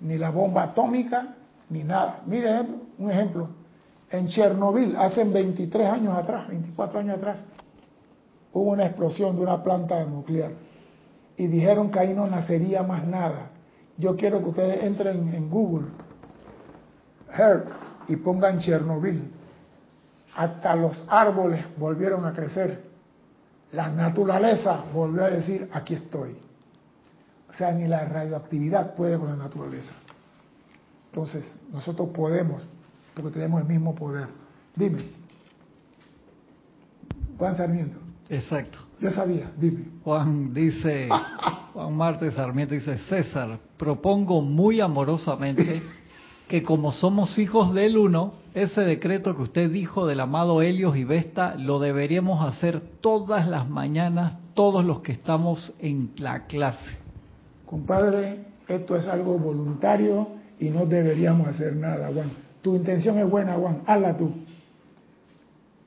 ni la bomba atómica, ni nada. Mire un ejemplo. En Chernobyl, hace 23 años atrás, 24 años atrás, hubo una explosión de una planta nuclear y dijeron que ahí no nacería más nada. Yo quiero que ustedes entren en Google, Earth, y pongan Chernobyl. Hasta los árboles volvieron a crecer. La naturaleza volvió a decir, aquí estoy. O sea, ni la radioactividad puede con la naturaleza. Entonces, nosotros podemos, porque tenemos el mismo poder. Dime. Juan Sarmiento. Exacto. Yo sabía, dime. Juan dice, Juan Martes Sarmiento dice, César, propongo muy amorosamente que como somos hijos del uno, ese decreto que usted dijo del amado Helios y Vesta, lo deberíamos hacer todas las mañanas, todos los que estamos en la clase. Compadre, esto es algo voluntario y no deberíamos hacer nada, Juan. Tu intención es buena, Juan, hazla tú.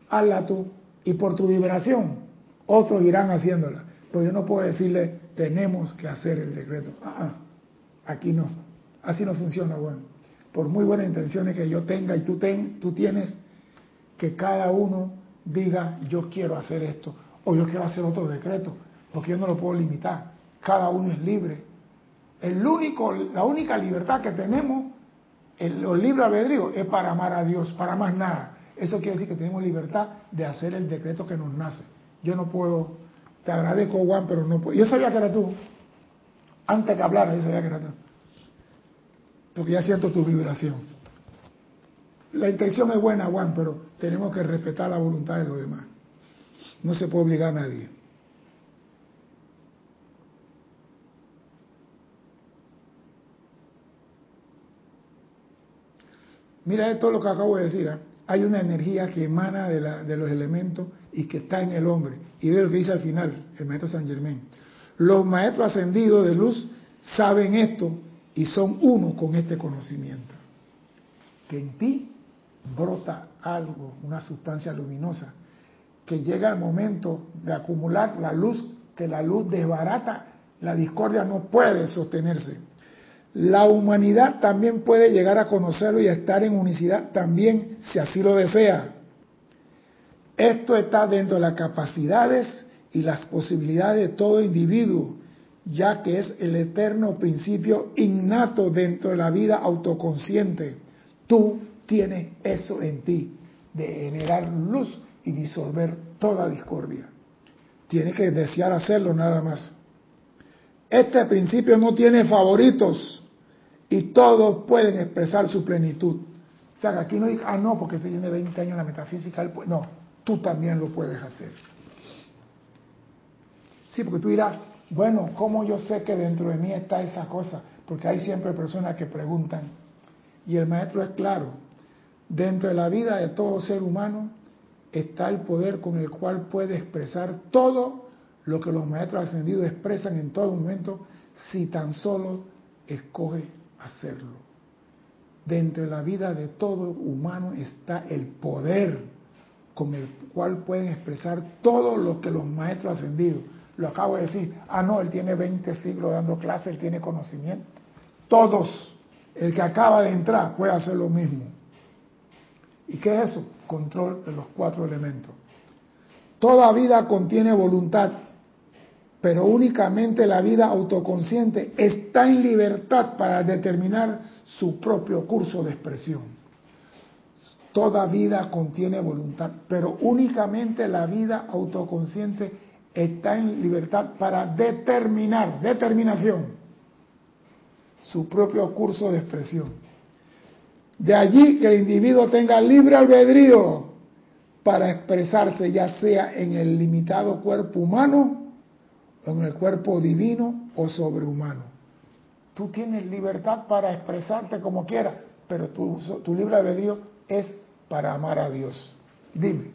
Hazla tú. Y por tu vibración, otros irán haciéndola. Pero yo no puedo decirle, tenemos que hacer el decreto. Ah, ah, aquí no. Así no funciona, Juan. Por muy buenas intenciones que yo tenga y tú, ten, tú tienes, que cada uno diga, yo quiero hacer esto, o yo quiero hacer otro decreto, porque yo no lo puedo limitar. Cada uno es libre el la única libertad que tenemos, el, los libros albedrío, es para amar a Dios, para más nada. Eso quiere decir que tenemos libertad de hacer el decreto que nos nace. Yo no puedo, te agradezco Juan, pero no puedo. Yo sabía que era tú. Antes que hablara, yo sabía que era tú. Porque ya siento tu vibración. La intención es buena, Juan, pero tenemos que respetar la voluntad de los demás. No se puede obligar a nadie. Mira esto lo que acabo de decir. ¿eh? Hay una energía que emana de, los elementos y que está en el hombre. Y ve lo dice al final el maestro San Germán. Los maestros ascendidos de luz saben esto y son uno con este conocimiento. Que en ti brota algo, una sustancia luminosa, que llega el momento de acumular la luz, que la luz desbarata, la discordia no puede sostenerse la humanidad también puede llegar a conocerlo y estar en unicidad también, si así lo desea. Esto está dentro de las capacidades y las posibilidades de todo individuo, ya que es el eterno principio innato dentro de la vida autoconsciente. Tú tienes eso en ti, de generar luz y disolver toda discordia. Tienes que desear hacerlo nada más. Este principio no tiene favoritos y todos pueden expresar su plenitud. O sea, que aquí no diga, ah, no, porque tiene 20 años en la metafísica, no, tú también lo puedes hacer. Sí, porque tú dirás, bueno, ¿cómo yo sé que dentro de mí está esa cosa? Porque hay siempre personas que preguntan, y el maestro es claro, dentro de la vida de todo ser humano está el poder con el cual puede expresar todo lo que los maestros ascendidos expresan en todo momento si tan solo escoge hacerlo. Dentro de la vida de todo humano está el poder con el cual pueden expresar todo lo que los maestros ascendidos. Lo acabo de decir, ah, no, él tiene 20 siglos dando clases, él tiene conocimiento. Todos, el que acaba de entrar puede hacer lo mismo. ¿Y qué es eso? Control de los cuatro elementos. Toda vida contiene voluntad, pero únicamente la vida autoconsciente está en libertad para determinar su propio curso de expresión. Toda vida contiene voluntad, pero únicamente la vida autoconsciente está en libertad para determinar, determinación, su propio curso de expresión. De allí que el individuo tenga libre albedrío para expresarse ya sea en el limitado cuerpo humano en el cuerpo divino o sobrehumano. Tú tienes libertad para expresarte como quieras, pero tu, tu libre albedrío es para amar a Dios. Dime.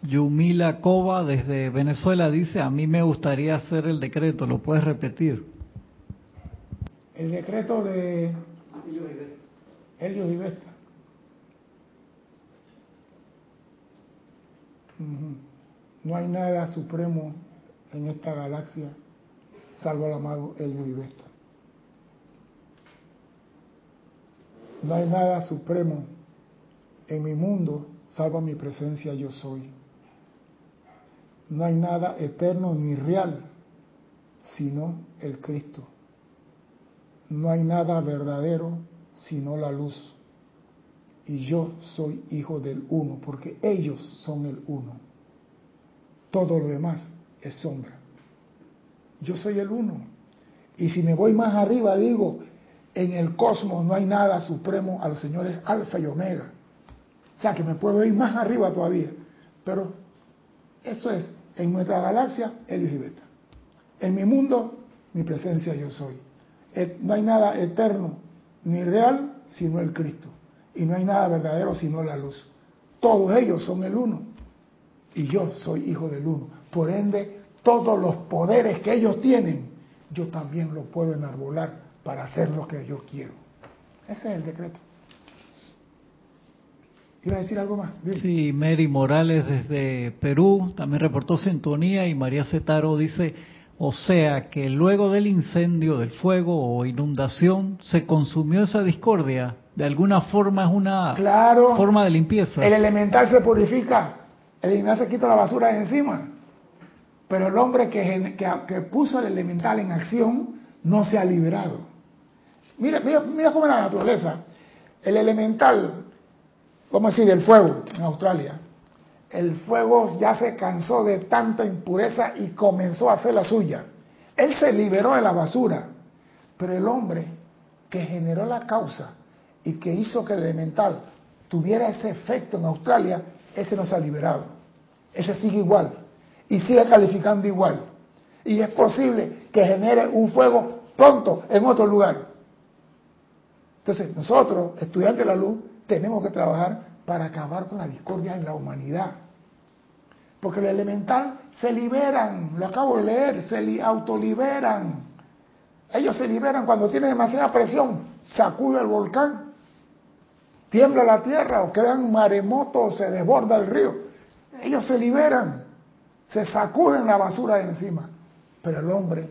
Yumila Cova desde Venezuela dice, a mí me gustaría hacer el decreto, ¿lo puedes repetir? El decreto de Helios y Vesta. No hay nada supremo en esta galaxia, salvo al amado Helio y Vesta. No hay nada supremo en mi mundo, salvo mi presencia yo soy. No hay nada eterno ni real, sino el Cristo. No hay nada verdadero, sino la luz. Y yo soy hijo del uno, porque ellos son el uno. Todo lo demás es sombra. Yo soy el uno. Y si me voy más arriba, digo, en el cosmos no hay nada supremo a los señores alfa y omega. Sea que me puedo ir más arriba todavía. Pero eso es, en nuestra galaxia, el y Beta. En mi mundo, mi presencia yo soy. No hay nada eterno ni real sino el Cristo. Y no hay nada verdadero sino la luz. Todos ellos son el uno. Y yo soy hijo del uno. Por ende, todos los poderes que ellos tienen, yo también los puedo enarbolar para hacer lo que yo quiero. Ese es el decreto. ¿Iba a decir algo más? Sí, Mary Morales desde Perú también reportó sintonía y María Cetaro dice, o sea que luego del incendio, del fuego o inundación, se consumió esa discordia. De alguna forma es una forma de limpieza. El elemental se purifica, el elemental se quita la basura de encima. Pero el hombre que, que, puso el elemental en acción no se ha liberado. Mira, mira, mira cómo es la naturaleza. El elemental, vamos a decir, el fuego en Australia, el fuego ya se cansó de tanta impureza y comenzó a hacer la suya. Él se liberó de la basura, pero el hombre que generó la causa y que hizo que el elemental tuviera ese efecto en Australia, ese no se ha liberado. Ese sigue igual y sigue calificando igual. Y es posible que genere un fuego pronto en otro lugar. Entonces, nosotros, estudiantes de la luz, tenemos que trabajar para acabar con la discordia en la humanidad. Porque el elemental se liberan, lo acabo de leer, se autoliberan. Ellos se liberan cuando tienen demasiada presión, sacude el volcán, tiembla la tierra o quedan maremotos, se desborda el río. Ellos se liberan, se sacuden la basura de encima. Pero el hombre,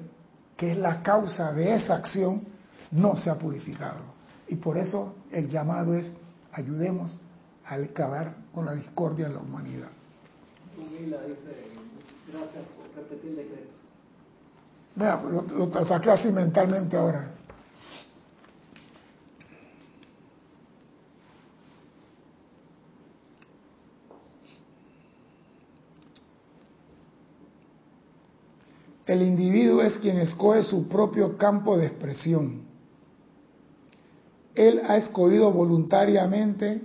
que es la causa de esa acción, no se ha purificado. Y por eso el llamado es, ayudemos a acabar con la discordia en la humanidad dice, gracias por repetir el decreto. Vea, lo, lo saqué así mentalmente ahora. El individuo es quien escoge su propio campo de expresión. Él ha escogido voluntariamente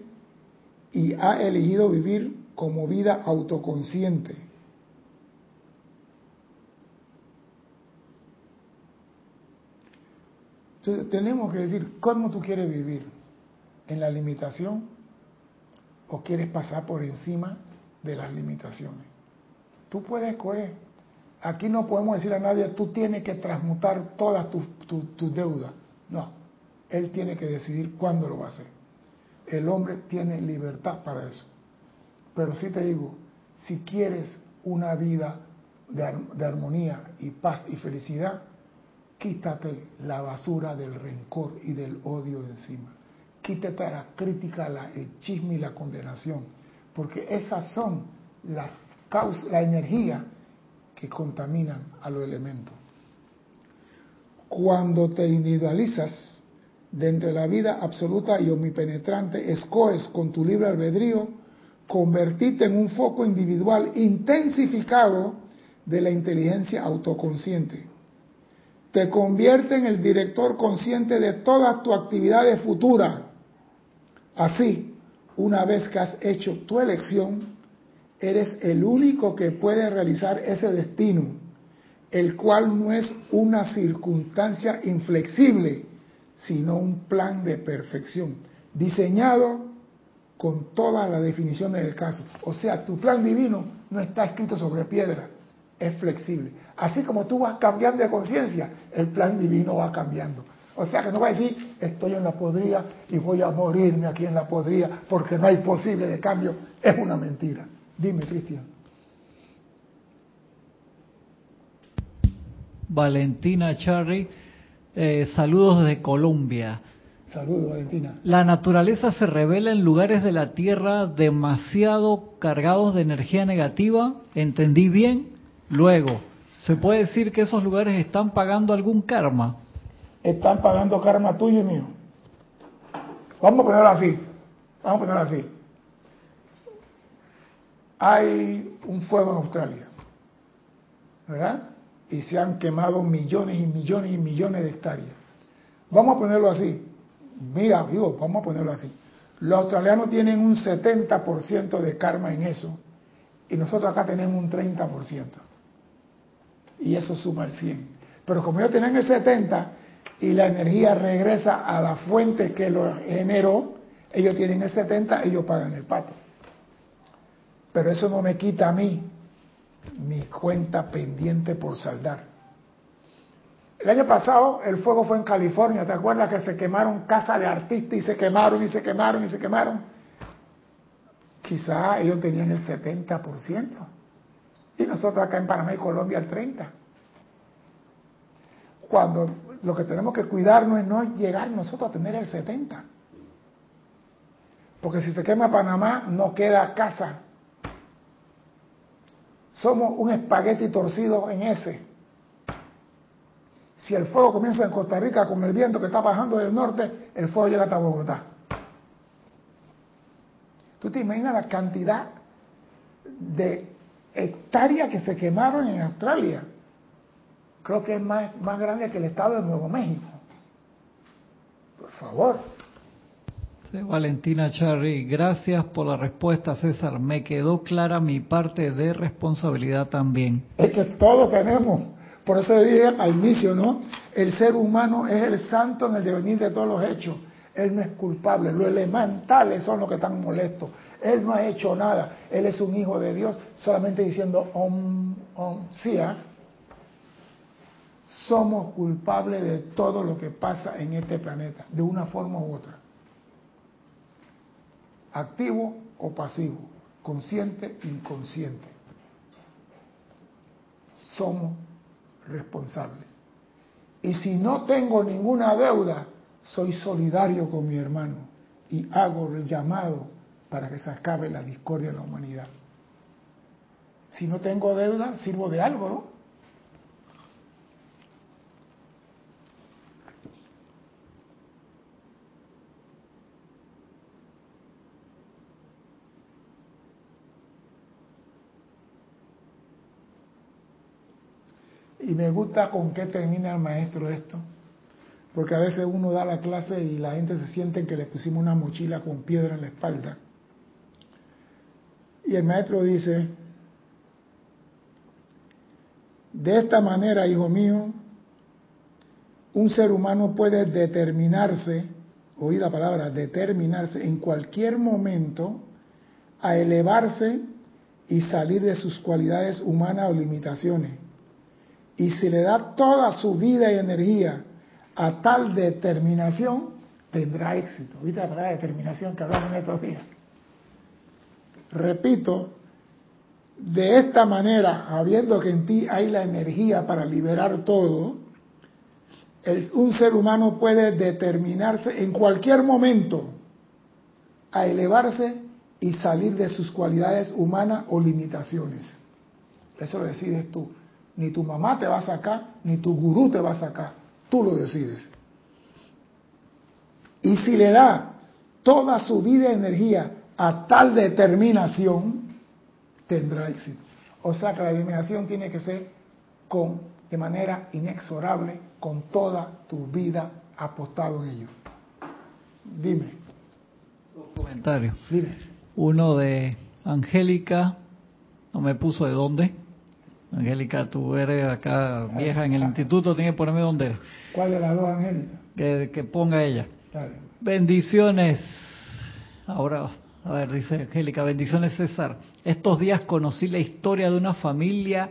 y ha elegido vivir como vida autoconsciente. Entonces tenemos que decir, ¿cómo tú quieres vivir? ¿En la limitación o quieres pasar por encima de las limitaciones? Tú puedes escoger. Aquí no podemos decir a nadie, tú tienes que transmutar todas tus tu, deudas. No, él tiene que decidir cuándo lo va a hacer. El hombre tiene libertad para eso. Pero sí te digo, si quieres una vida de, armonía y paz y felicidad, quítate la basura del rencor y del odio de encima. Quítate la crítica, el chisme y la condenación, porque esas son las causas, la energía que contaminan a los elementos. Cuando te individualizas dentro de la vida absoluta y omnipenetrante, escoges con tu libre albedrío convertirte en un foco individual intensificado de la inteligencia autoconsciente. Te convierte en el director consciente de todas tus actividades futuras. Así, una vez que has hecho tu elección, eres el único que puede realizar ese destino, el cual no es una circunstancia inflexible, sino un plan de perfección, diseñado con todas las definiciones del caso. O sea, tu plan divino no está escrito sobre piedra, es flexible. Así como tú vas cambiando de conciencia, el plan divino va cambiando. O sea que no va a decir, estoy en la podría y voy a morirme aquí en la podría porque no hay posible de cambio. Es una mentira. Dime, Cristian. Valentina Charry. Eh, saludos desde Colombia. Saludos, Valentina. La naturaleza se revela en lugares de la Tierra demasiado cargados de energía negativa. ¿Entendí bien? Luego, ¿se puede decir que esos lugares están pagando algún karma? Están pagando karma tuyo y mío. Vamos a ponerlo así. Vamos a ponerlo así. Hay un fuego en Australia. ¿Verdad? Y se han quemado millones y millones y millones de hectáreas. Vamos a ponerlo así mira, digo, vamos a ponerlo así. Los australianos tienen un 70% de karma en eso y nosotros acá tenemos un 30%. Y eso suma el 100. Pero como ellos tienen el 70 y la energía regresa a la fuente que lo generó, ellos tienen el 70, ellos pagan el pato. Pero eso no me quita a mí mi cuenta pendiente por saldar. El año pasado el fuego fue en California, ¿te acuerdas que se quemaron casas de artistas y se quemaron y se quemaron y se quemaron? Quizá ellos tenían el 70% y nosotros acá en Panamá y Colombia el 30%. Cuando lo que tenemos que cuidarnos es no llegar nosotros a tener el 70%. Porque si se quema Panamá no queda casa. Somos un espagueti torcido en ese. Si el fuego comienza en Costa Rica con el viento que está bajando del norte, el fuego llega hasta Bogotá. ¿Tú te imaginas la cantidad de hectáreas que se quemaron en Australia? Creo que es más, más grande que el estado de Nuevo México. Por favor. Valentina Charry, gracias por la respuesta, César. Me quedó clara mi parte de responsabilidad también. Es que todos tenemos por eso dije al inicio, ¿no? El ser humano es el santo en el devenir de todos los hechos. Él no es culpable. Los elementales son los que están molestos. Él no ha hecho nada. Él es un hijo de Dios, solamente diciendo om, om, ¿ah? Somos culpables de todo lo que pasa en este planeta, de una forma u otra. Activo o pasivo, consciente, inconsciente. Somos responsable. Y si no tengo ninguna deuda, soy solidario con mi hermano y hago el llamado para que se acabe la discordia en la humanidad. Si no tengo deuda, sirvo de algo, ¿no? Y me gusta con qué termina el maestro esto, porque a veces uno da la clase y la gente se siente que le pusimos una mochila con piedra en la espalda. Y el maestro dice, de esta manera, hijo mío, un ser humano puede determinarse, oí la palabra, determinarse en cualquier momento a elevarse y salir de sus cualidades humanas o limitaciones y si le da toda su vida y energía a tal determinación, tendrá éxito. ¿Viste la palabra determinación que hablamos en estos días? Repito, de esta manera, habiendo que en ti hay la energía para liberar todo, un ser humano puede determinarse en cualquier momento a elevarse y salir de sus cualidades humanas o limitaciones. Eso lo decides tú. Ni tu mamá te va a sacar, ni tu gurú te va a sacar. Tú lo decides. Y si le da toda su vida y energía a tal determinación, tendrá éxito. O sea que la determinación tiene que ser con, de manera inexorable, con toda tu vida apostado en ello. Dime. Dos comentarios. Dime. Uno de Angélica, no me puso de dónde Angélica, tú eres acá vieja en el instituto, tienes que ponerme dónde eres. ¿Cuál de las dos, Angélica? Que, ponga ella. Bendiciones. Ahora, a ver, dice Angélica, bendiciones César. Estos días conocí la historia de una familia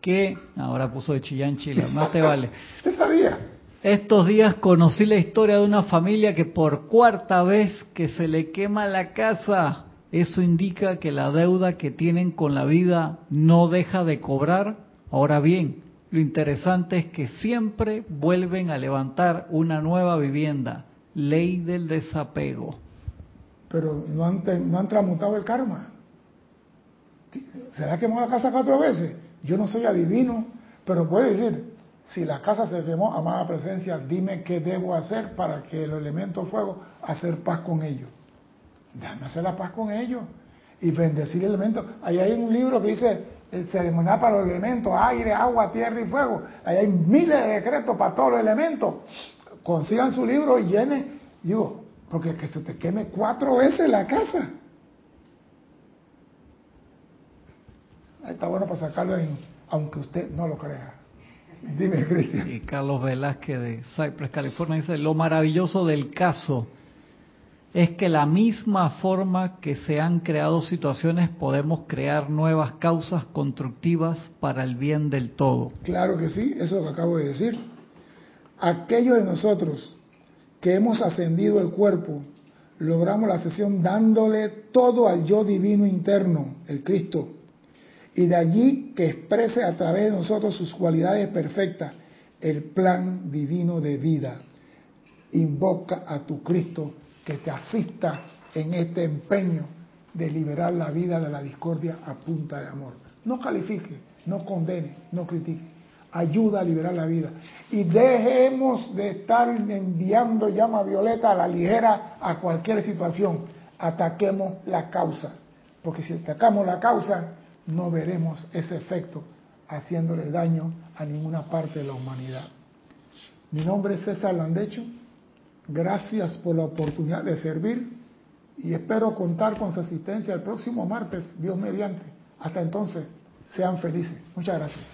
que, ahora puso de Chillán, Chile, más te vale. ¿Qué sabía? Estos días conocí la historia de una familia que por cuarta vez que se le quema la casa eso indica que la deuda que tienen con la vida no deja de cobrar. Ahora bien, Lo interesante es que siempre vuelven a levantar una nueva vivienda, ley del desapego. Pero no han, no el karma. Se ha quemado la casa cuatro veces. Yo no soy adivino, pero puede decir, si la casa se quemó, amada presencia, dime qué debo hacer para que el elemento fuego hacer paz con ellos. Déjame hacer la paz con ellos y bendecir el elemento. Ahí hay un libro que dice el ceremonial para los elementos, aire, agua, tierra y fuego. Ahí hay miles de decretos para todos los elementos. Consigan su libro y llenen. Digo, porque que se te queme cuatro veces la casa. Ahí está bueno para sacarlo, aunque usted no lo crea. Dime, Cristian. Y Carlos Velázquez de Cypress, California, dice, lo maravilloso del caso es que la misma forma que se han creado situaciones podemos crear nuevas causas constructivas para el bien del todo. Claro que sí, eso es lo que acabo de decir. Aquellos de nosotros que hemos ascendido el cuerpo, logramos la sesión dándole todo al yo divino interno, el Cristo, y de allí que exprese a través de nosotros sus cualidades perfectas, el plan divino de vida. Invoca a tu Cristo que te asista en este empeño de liberar la vida de la discordia a punta de amor. No califique, no condene, no critique. Ayuda a liberar la vida. Y dejemos de estar enviando llama violeta a la ligera a cualquier situación. Ataquemos la causa. Porque si atacamos la causa, no veremos ese efecto haciéndole daño a ninguna parte de la humanidad. Mi nombre es César Landecho, gracias por la oportunidad de servir y espero contar con su asistencia el próximo martes, Dios mediante. Hasta entonces, sean felices. Muchas gracias.